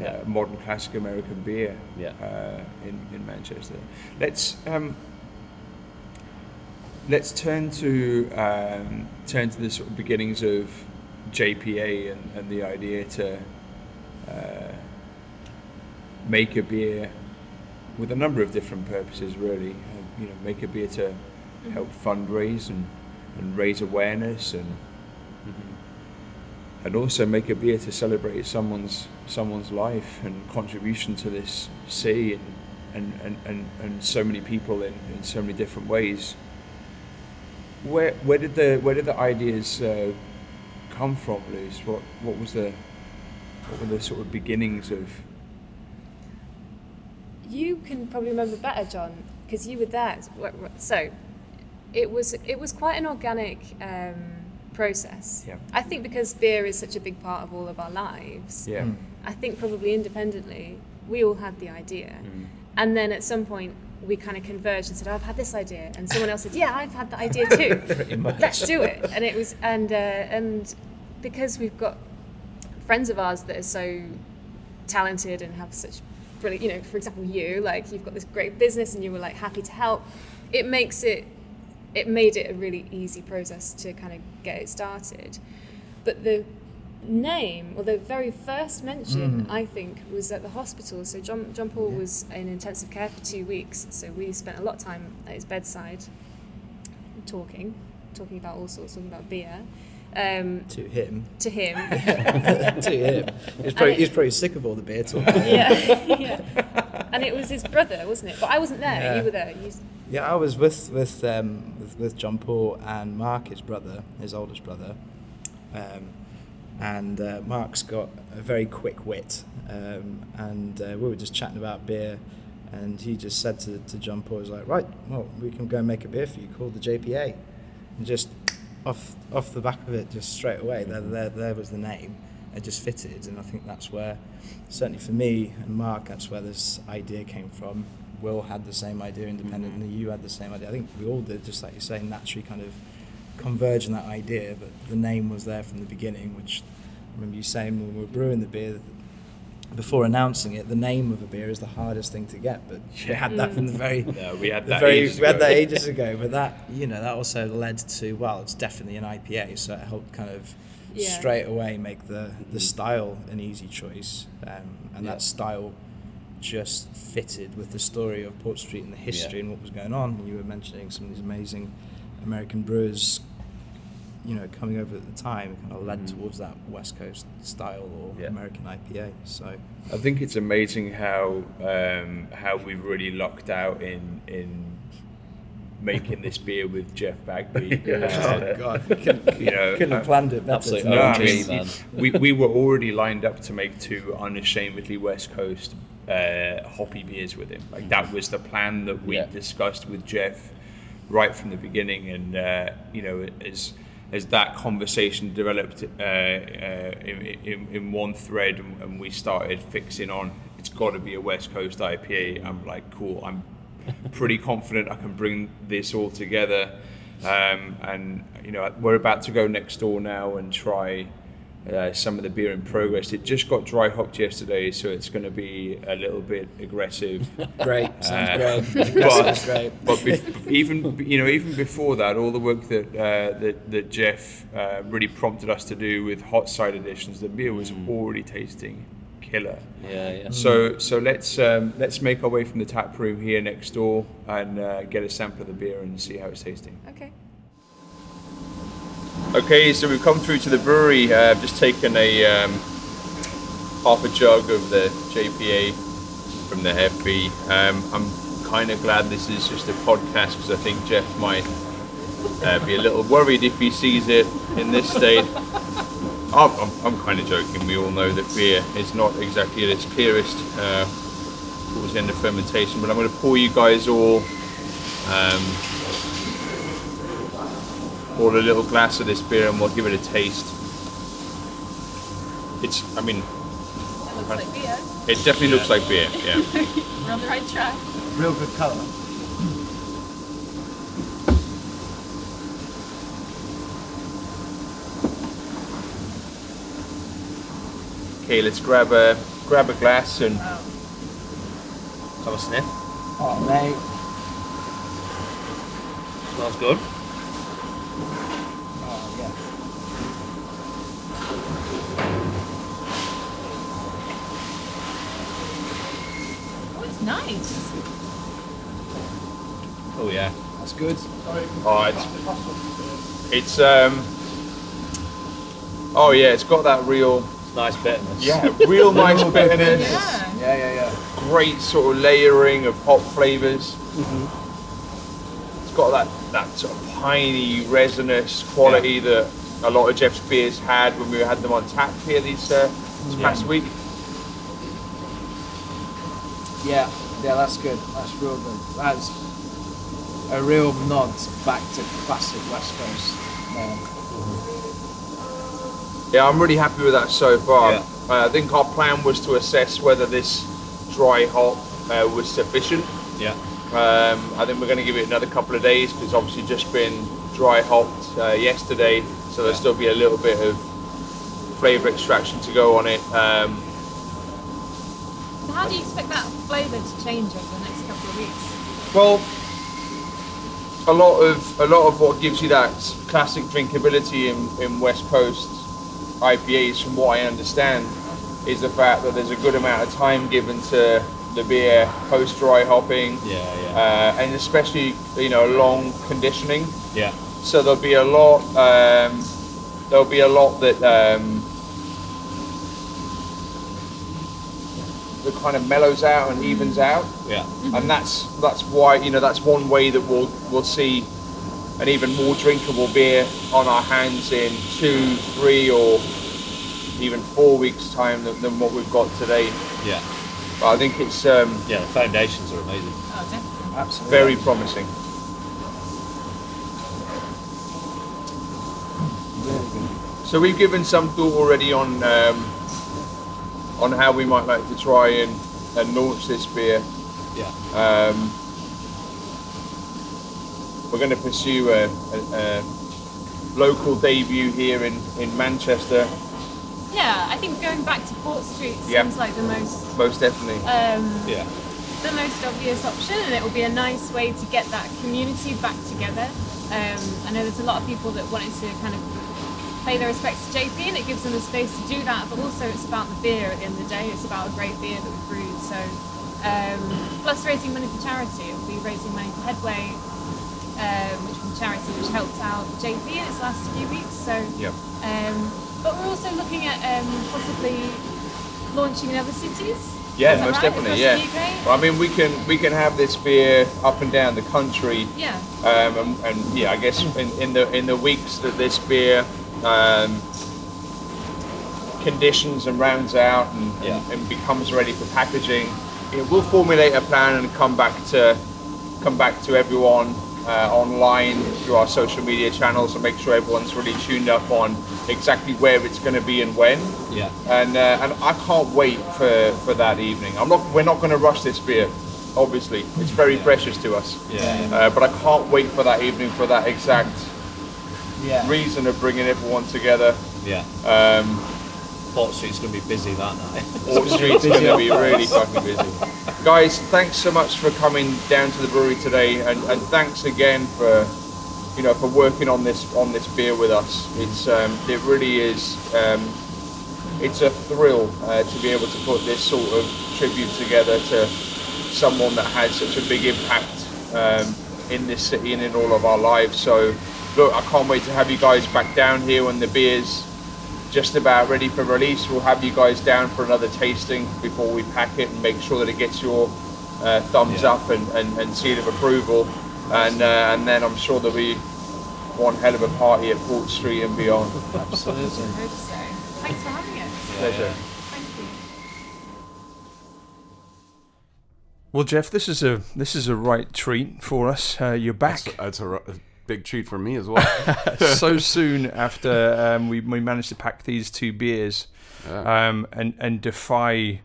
Speaker 9: Yeah.
Speaker 2: uh, modern classic American beer
Speaker 9: Yeah.
Speaker 2: uh, in, in Manchester. Let's um, let's turn to um, turn to the sort of beginnings of JPA and, and the idea to uh, make a beer with a number of different purposes. Really, uh, you know, make a beer to help fundraise and, and raise awareness and and also make a beer to celebrate someone's someone's life and contribution to this sea and and, and, and, and so many people in, in so many different ways. Where where did the where did the ideas uh, come from, Luz? What what was the what were the sort of beginnings of
Speaker 11: You can probably remember better, John, because you were there. So, it was it was quite an organic um, process.
Speaker 2: Yeah.
Speaker 11: I think because beer is such a big part of all of our lives.
Speaker 2: yeah
Speaker 10: Mm.
Speaker 11: I think probably independently, we all had the idea,
Speaker 2: Mm.
Speaker 11: and then at some point we kind of converged and said, "I've had this idea," and someone else said, "Yeah, I've had that idea too. Let's do it." And it was and uh, and because we've got friends of ours that are so talented and have such brilliant, you know, for example, you like you've got this great business and you were like happy to help. It makes it it made it a really easy process to kind of get it started. But the name, or the very first mention,
Speaker 10: Mm.
Speaker 11: I think, was at the hospital. So John, John Paul was in intensive care for two weeks. So we spent a lot of time at his bedside talking, talking about all sorts, talking about beer. Um,
Speaker 10: To him.
Speaker 11: to him,
Speaker 10: to him. He's probably, he's probably sick of all the beer talk.
Speaker 11: yeah, yeah. And it was his brother, wasn't it? But I wasn't there.
Speaker 10: Yeah.
Speaker 11: You were there. You,
Speaker 10: Yeah, I was with with, um, with with John Paul and Mark, his brother, his oldest brother, um, and uh, Mark's got a very quick wit, um, and uh, we were just chatting about beer, and he just said to, to John Paul, "He's like, right, well, we can go and make a beer for you called the JPA," and just off off the back of it, just straight away, there there, there was the name. It just fitted, and I think that's where, certainly for me and Mark, that's where this idea came from. Will had the same idea independently. Mm-hmm. You had the same idea. I think we all did, just like you say, naturally kind of converge on that idea. But the name was there from the beginning, which I remember you saying when we were brewing the beer. Before announcing it, the name of a beer is the hardest thing to get, but we had that from the very
Speaker 2: Yeah, we had that
Speaker 10: very,
Speaker 2: ages
Speaker 10: we had
Speaker 2: ago.
Speaker 10: that ages ago, but that you know that also led to well, it's definitely an IPA, so it helped kind of
Speaker 11: Yeah.
Speaker 10: straight away make the the style an easy choice, um, and
Speaker 9: Yeah.
Speaker 10: that style just fitted with the story of Port Street and the history
Speaker 9: Yeah.
Speaker 10: and what was going on. You were mentioning some of these amazing American brewers, you know, coming over at the time, kind of led
Speaker 9: Mhm.
Speaker 10: towards that West Coast style or
Speaker 2: Yeah.
Speaker 10: American IPA. So
Speaker 2: I think it's amazing how um, how we've really locked out in in making this beer with Jeff Bagby.
Speaker 10: oh god, couldn't,
Speaker 2: you know,
Speaker 10: couldn't have
Speaker 2: uh,
Speaker 10: planned it better.
Speaker 9: Absolute
Speaker 2: No, I mean, we, we were already lined up to make two unashamedly West Coast uh, hoppy beers with him. Like that was the plan that we
Speaker 9: Yeah.
Speaker 2: discussed with Jeff right from the beginning, and uh, you know, as as that conversation developed uh, uh, in, in, one thread, and, and we started fixing on, it's got to be a West Coast IPA. I'm like, cool. I'm pretty confident I can bring this all together. Um, and you know, we're about to go next door now and try uh, some of the beer in progress. It just got dry hopped yesterday, so it's going to be a little bit aggressive.
Speaker 10: Great, sounds
Speaker 2: Uh,
Speaker 10: great.
Speaker 2: but
Speaker 10: Sounds great.
Speaker 2: but bef- even you know even before that, all the work that uh, that, that Jeff uh, really prompted us to do with hot side additions, the beer was already tasting killer.
Speaker 9: Yeah, yeah.
Speaker 2: So so let's um, let's make our way from the tap room here next door and uh, get a sample of the beer and see how it's tasting.
Speaker 11: okay.
Speaker 2: Okay, so we've come through to the brewery. Uh, I've just taken a um, half a jug of the JPA from the Heffy. Um, I'm kind of glad this is just a podcast because I think Jeff might uh, be a little worried if he sees it in this state. I'm, I'm, kind of joking. We all know that beer is not exactly at its purest uh,
Speaker 1: towards the end of fermentation. But I'm going to pour you guys all um, pour a little glass of this beer, and we'll give it a taste. It's, I mean,
Speaker 11: It looks like beer.
Speaker 1: it definitely looks like beer. Yeah.
Speaker 11: We're on the right track.
Speaker 10: Real good colour.
Speaker 1: Okay, let's grab a grab a glass and oh.
Speaker 9: Have a sniff.
Speaker 10: Oh, mate.
Speaker 9: Smells good.
Speaker 10: Oh, yeah.
Speaker 11: Oh, it's nice.
Speaker 9: Oh yeah.
Speaker 10: That's good.
Speaker 1: oh, it's, it's um. Oh yeah, it's got that real
Speaker 9: It's nice bitterness.
Speaker 1: yeah, real nice bitterness.
Speaker 11: Yeah.
Speaker 10: Yeah, yeah, yeah.
Speaker 1: great sort of layering of hop flavors. It's got that, that sort of piney, resinous quality that a lot of Jeff's beers had when we had them on tap here these uh, this past week.
Speaker 10: Yeah, yeah, that's good. That's real good. That's a real nod back to classic West Coast. Um,
Speaker 1: Yeah, I'm really happy with that so far.
Speaker 9: Yeah.
Speaker 1: Uh, I think our plan was to assess whether this dry hop uh, was sufficient.
Speaker 9: Yeah.
Speaker 1: Um, I think we're going to give it another couple of days because it's obviously just been dry hopped uh, yesterday, so there'll still be a little bit of flavour extraction to go on it. Um,
Speaker 11: So how do you expect that flavour to change over the next couple of weeks?
Speaker 1: well, a lot of a lot of what gives you that classic drinkability in, in West Coast IPAs, from what I understand, is the fact that there's a good amount of time given to the beer post dry hopping.
Speaker 9: Yeah, yeah.
Speaker 1: uh, and especially you know long conditioning.
Speaker 9: Yeah.
Speaker 1: So there'll be a lot. Um, there'll be a lot that um, that kind of mellows out and evens out,
Speaker 9: Yeah.
Speaker 1: and that's that's why you know that's one way that we'll we'll see an even more drinkable beer on our hands in two, three, or even four weeks' time than, than what we've got today.
Speaker 9: Yeah.
Speaker 1: But I think it's um,
Speaker 9: Yeah. The foundations are amazing.
Speaker 11: Oh, definitely.
Speaker 10: absolutely.
Speaker 1: very promising. So we've given some thought already on um, on how we might like to try and, and launch this beer.
Speaker 9: Yeah.
Speaker 1: Um, we're going to pursue a, a, a local debut here in, in Manchester,
Speaker 11: Yeah, I think going back to Port Street seems
Speaker 1: Yeah.
Speaker 11: like the most
Speaker 1: most definitely.
Speaker 11: um,
Speaker 9: Yeah.
Speaker 11: the most obvious option, and it will be a nice way to get that community back together. Um, I know there's a lot of people that wanted to kind of pay their respects to JP, and it gives them the space to do that. But also, it's about the beer at the end of the day. It's about a great beer that we brewed. So, um, plus raising money for charity. It will be raising money for Headway, um, which was a charity which helped out JP in its last few weeks. So,
Speaker 1: Yeah.
Speaker 11: um, but we're also looking at um, possibly launching in other cities.
Speaker 1: Yeah, most
Speaker 11: right?
Speaker 1: definitely.
Speaker 11: Across
Speaker 1: Yeah. Well, I mean, we can we can have this beer up and down the country.
Speaker 11: Yeah.
Speaker 1: Um, and, and yeah, I guess in, in the in the weeks that this beer um, conditions and rounds out and,
Speaker 9: Yeah.
Speaker 1: and, and becomes ready for packaging, you know, we'll formulate a plan and come back to come back to everyone uh, online through our social media channels and make sure everyone's really tuned up on exactly where it's going to be and when.
Speaker 9: Yeah.
Speaker 1: And uh, and I can't wait for, for that evening. I'm not. We're not going to rush this beer. Obviously, it's very precious to us.
Speaker 9: Yeah.
Speaker 1: Uh, but I can't wait for that evening for that exact
Speaker 10: Yeah.
Speaker 1: reason of bringing everyone together.
Speaker 9: Yeah.
Speaker 1: Um,
Speaker 9: Port Street's going to be busy that night.
Speaker 1: Port Street's going to be really fucking busy. Guys, thanks so much for coming down to the brewery today, and, and thanks again for you know for working on this on this beer with us. It's um, it really is. Um, it's a thrill uh, to be able to put this sort of tribute together to someone that had such a big impact um, in this city and in all of our lives. So, look, I can't wait to have you guys back down here when the beer's just about ready for release. We'll have you guys down for another tasting before we pack it and make sure that it gets your uh, thumbs
Speaker 9: Yeah.
Speaker 1: up and, and, and seal of approval. And, uh, and then I'm sure there'll be one hell of a party at Port Street and beyond.
Speaker 10: Absolutely.
Speaker 11: I hope so. Thanks for having us.
Speaker 1: Pleasure.
Speaker 11: Thank you.
Speaker 2: Well, Jeff, this is a this is a right treat for us. Uh, you're back.
Speaker 3: That's, that's a, r- a big treat for me as well.
Speaker 2: so soon after um, we, we managed to pack these two beers
Speaker 3: Yeah.
Speaker 2: um, and and defy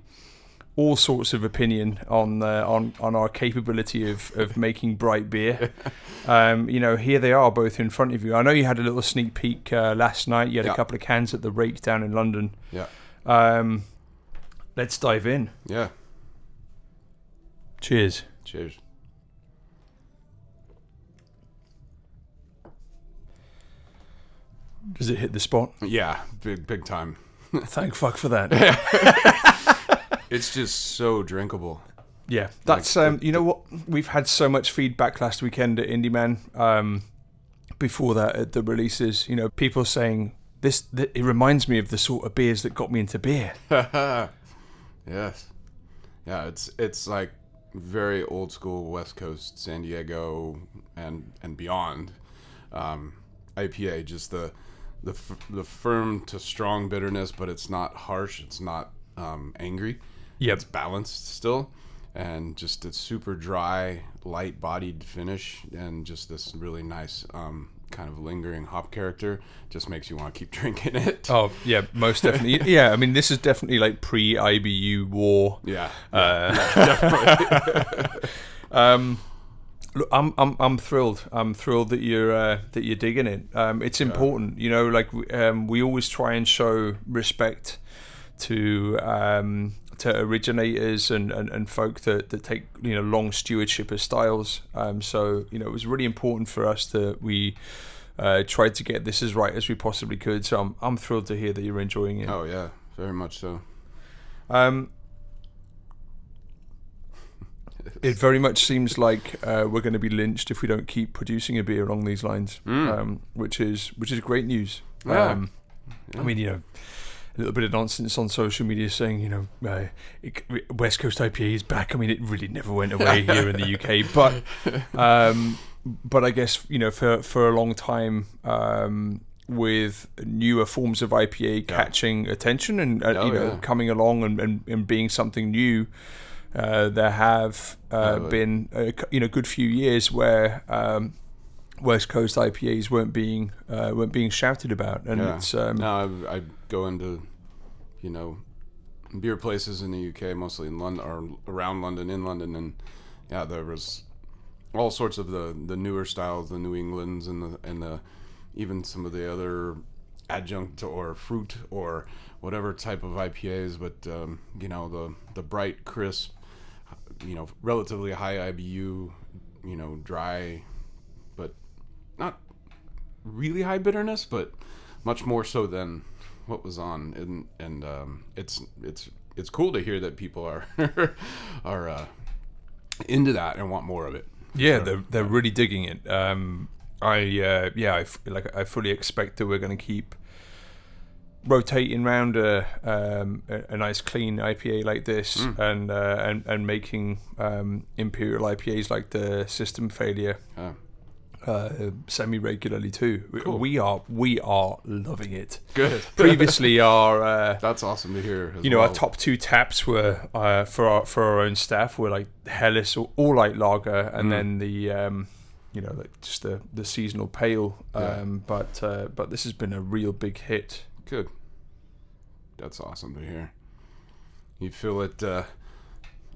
Speaker 2: all sorts of opinion on uh, on on our capability of, of making bright beer. um, you know, here they are both in front of you. I know you had a little sneak peek uh, last night. You had
Speaker 3: Yeah.
Speaker 2: a couple of cans at the Rake down in London.
Speaker 3: yeah.
Speaker 2: Um, let's dive in.
Speaker 3: Yeah.
Speaker 2: Cheers.
Speaker 3: Cheers.
Speaker 2: Does it hit the spot?
Speaker 3: Yeah. Big big time.
Speaker 2: Thank fuck for that.
Speaker 3: It's just so drinkable.
Speaker 2: Yeah, that's
Speaker 3: Like,
Speaker 2: um, you know what we've had so much feedback last weekend at Indy Man. Um, before that, at the releases, you know, people saying this. Th- it reminds me of the sort of beers that got me into beer.
Speaker 3: yes. Yeah, it's it's like very old school West Coast San Diego and and beyond. Um, IPA, just the the f- the firm to strong bitterness, but it's not harsh. It's not um, angry.
Speaker 2: Yeah,
Speaker 3: It's balanced still, and just a super dry, light bodied finish, and just this really nice um, kind of lingering hop character. Just makes you want to keep drinking it.
Speaker 2: Oh yeah, most definitely. yeah, I mean this is definitely like pre IBU war.
Speaker 3: Yeah.
Speaker 2: Uh,
Speaker 3: definitely.
Speaker 2: Um, look, I'm I'm I'm thrilled. I'm thrilled that you're uh, that you're digging it. Um, it's important, you know. Like we- um, we always try and show respect to um, to originators and, and, and folk that, that take you know long stewardship of styles. Um, so you know it was really important for us that we. Uh, tried to get this as right as we possibly could, so I'm I'm thrilled to hear that you're enjoying it.
Speaker 3: Oh yeah, very much so.
Speaker 2: Um, it very much seems like uh, we're going to be lynched if we don't keep producing a beer along these lines,
Speaker 3: Mm.
Speaker 2: um, which is which is great news.
Speaker 3: Yeah.
Speaker 2: Um, I mean, you know, a little bit of nonsense on social media saying, you know, uh, it, West Coast IPA is back. I mean, it really never went away here in the UK, but um, but I guess you know, for for a long time. Um, with newer forms of IPA catching attention and uh,
Speaker 3: Oh,
Speaker 2: you know
Speaker 3: yeah.
Speaker 2: coming along and, and, and being something new, uh, there have uh,
Speaker 3: Oh,
Speaker 2: been a, c- you know good few years where um, West Coast IPAs weren't being uh, weren't being shouted about, and
Speaker 3: yeah.
Speaker 2: it's um,
Speaker 3: no, I, I go into, you know, beer places in the UK, mostly in London or around London, in London, and yeah, there was all sorts of the the newer styles, the New Englands, and the and the even some of the other adjunct or fruit or whatever type of IPAs, but um, you know the the bright, crisp, you know, relatively high IBU, you know, dry, but not really high bitterness, but much more so than what was on. And and um, it's it's it's cool to hear that people are are uh, into that and want more of it.
Speaker 2: Yeah,
Speaker 3: Sure.
Speaker 2: they're they're really digging it. Um, I uh, yeah, I f- like I fully expect that we're going to keep rotating round a um, a, a nice clean IPA like this
Speaker 3: Mm.
Speaker 2: and uh, and and making um, imperial IPAs like the System Failure.
Speaker 3: Yeah.
Speaker 2: Uh, semi regularly too. We-
Speaker 3: Cool.
Speaker 2: We are we are loving it.
Speaker 3: Good.
Speaker 2: Previously, our uh,
Speaker 3: That's awesome to hear.
Speaker 2: You know
Speaker 3: well.
Speaker 2: our top two taps were uh, for our for our own staff were like Helles or all light lager, and
Speaker 3: Mm.
Speaker 2: then the um, you know like just the the seasonal pale.
Speaker 3: Yeah.
Speaker 2: Um, but uh, but this has been a real big hit.
Speaker 3: Good. That's awesome to hear. You feel it uh,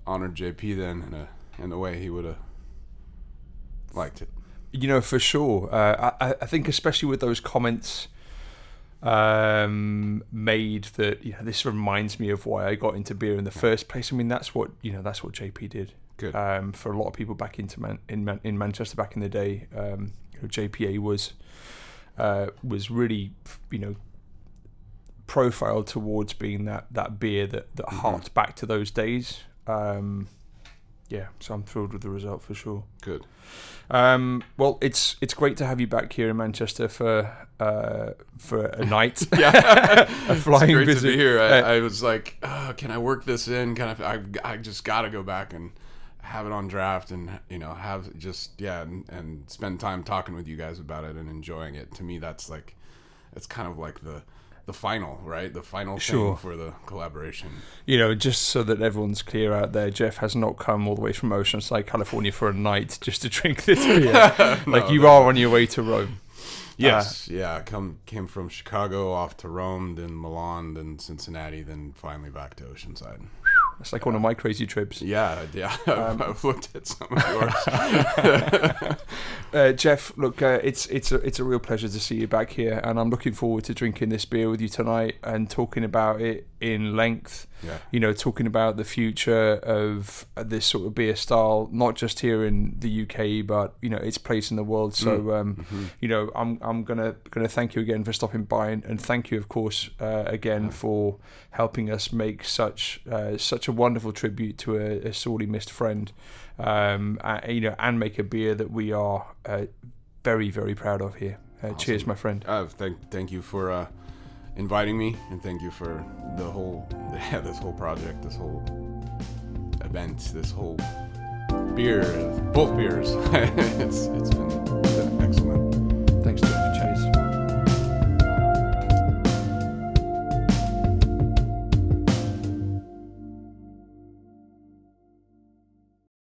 Speaker 3: honored JP then in a in a way he would have liked it.
Speaker 2: You know for sure. Uh, I I think especially with those comments um made that you know this reminds me of why I got into beer in the first place. I mean that's what you know that's what JP did.
Speaker 3: Good.
Speaker 2: Um, for a lot of people back into Man- in Man- in Manchester back in the day, um, you know, JPA was uh, was really you know profiled towards being that that beer that that
Speaker 3: Mhm.
Speaker 2: harked back to those days. Um, yeah, so I'm thrilled with the result for sure.
Speaker 3: Good.
Speaker 2: Um, well, it's it's great to have you back here in Manchester for uh, for a night.
Speaker 3: yeah,
Speaker 2: a flying
Speaker 3: it's great
Speaker 2: visit.
Speaker 3: to be here. I,
Speaker 2: Uh,
Speaker 3: I was like, oh, can I work this in? Kind of, I, I just got to go back and have it on draft, and you know, have just yeah, and, and spend time talking with you guys about it and enjoying it. To me, that's like, it's kind of like the the final, right? The final
Speaker 2: Sure.
Speaker 3: thing for the collaboration.
Speaker 2: You know, just so that everyone's clear out there, Jeff has not come all the way from Oceanside, California for a night just to drink this beer. like you
Speaker 3: no.
Speaker 2: are on your way to Rome.
Speaker 3: Yes, uh, yeah. Come came from Chicago off to Rome, then Milan, then Cincinnati, then finally back to Oceanside.
Speaker 2: It's like one of my crazy trips.
Speaker 3: Yeah, yeah. I've, I've looked at some of yours.
Speaker 2: Uh, Jeff, look, uh, it's it's a it's a real pleasure to see you back here, and I'm looking forward to drinking this beer with you tonight and talking about it in length.
Speaker 3: Yeah.
Speaker 2: You know, talking about the future of this sort of beer style, not just here in the UK, but you know its place in the world. So,
Speaker 3: Mm.
Speaker 2: um,
Speaker 3: Mhm.
Speaker 2: you know, I'm I'm gonna gonna thank you again for stopping by, and, and thank you, of course, uh, again for helping us make such uh, such a wonderful tribute to a, a sorely missed friend. Um, uh, you know, and make a beer that we are uh, very very proud of here. Uh, Cheers, my friend.
Speaker 3: Uh, thank thank you for uh, inviting me, and thank you for the whole, yeah, this whole project, this whole event, this whole beer, both beers. it's it's been, it's been excellent. Thanks, Jim.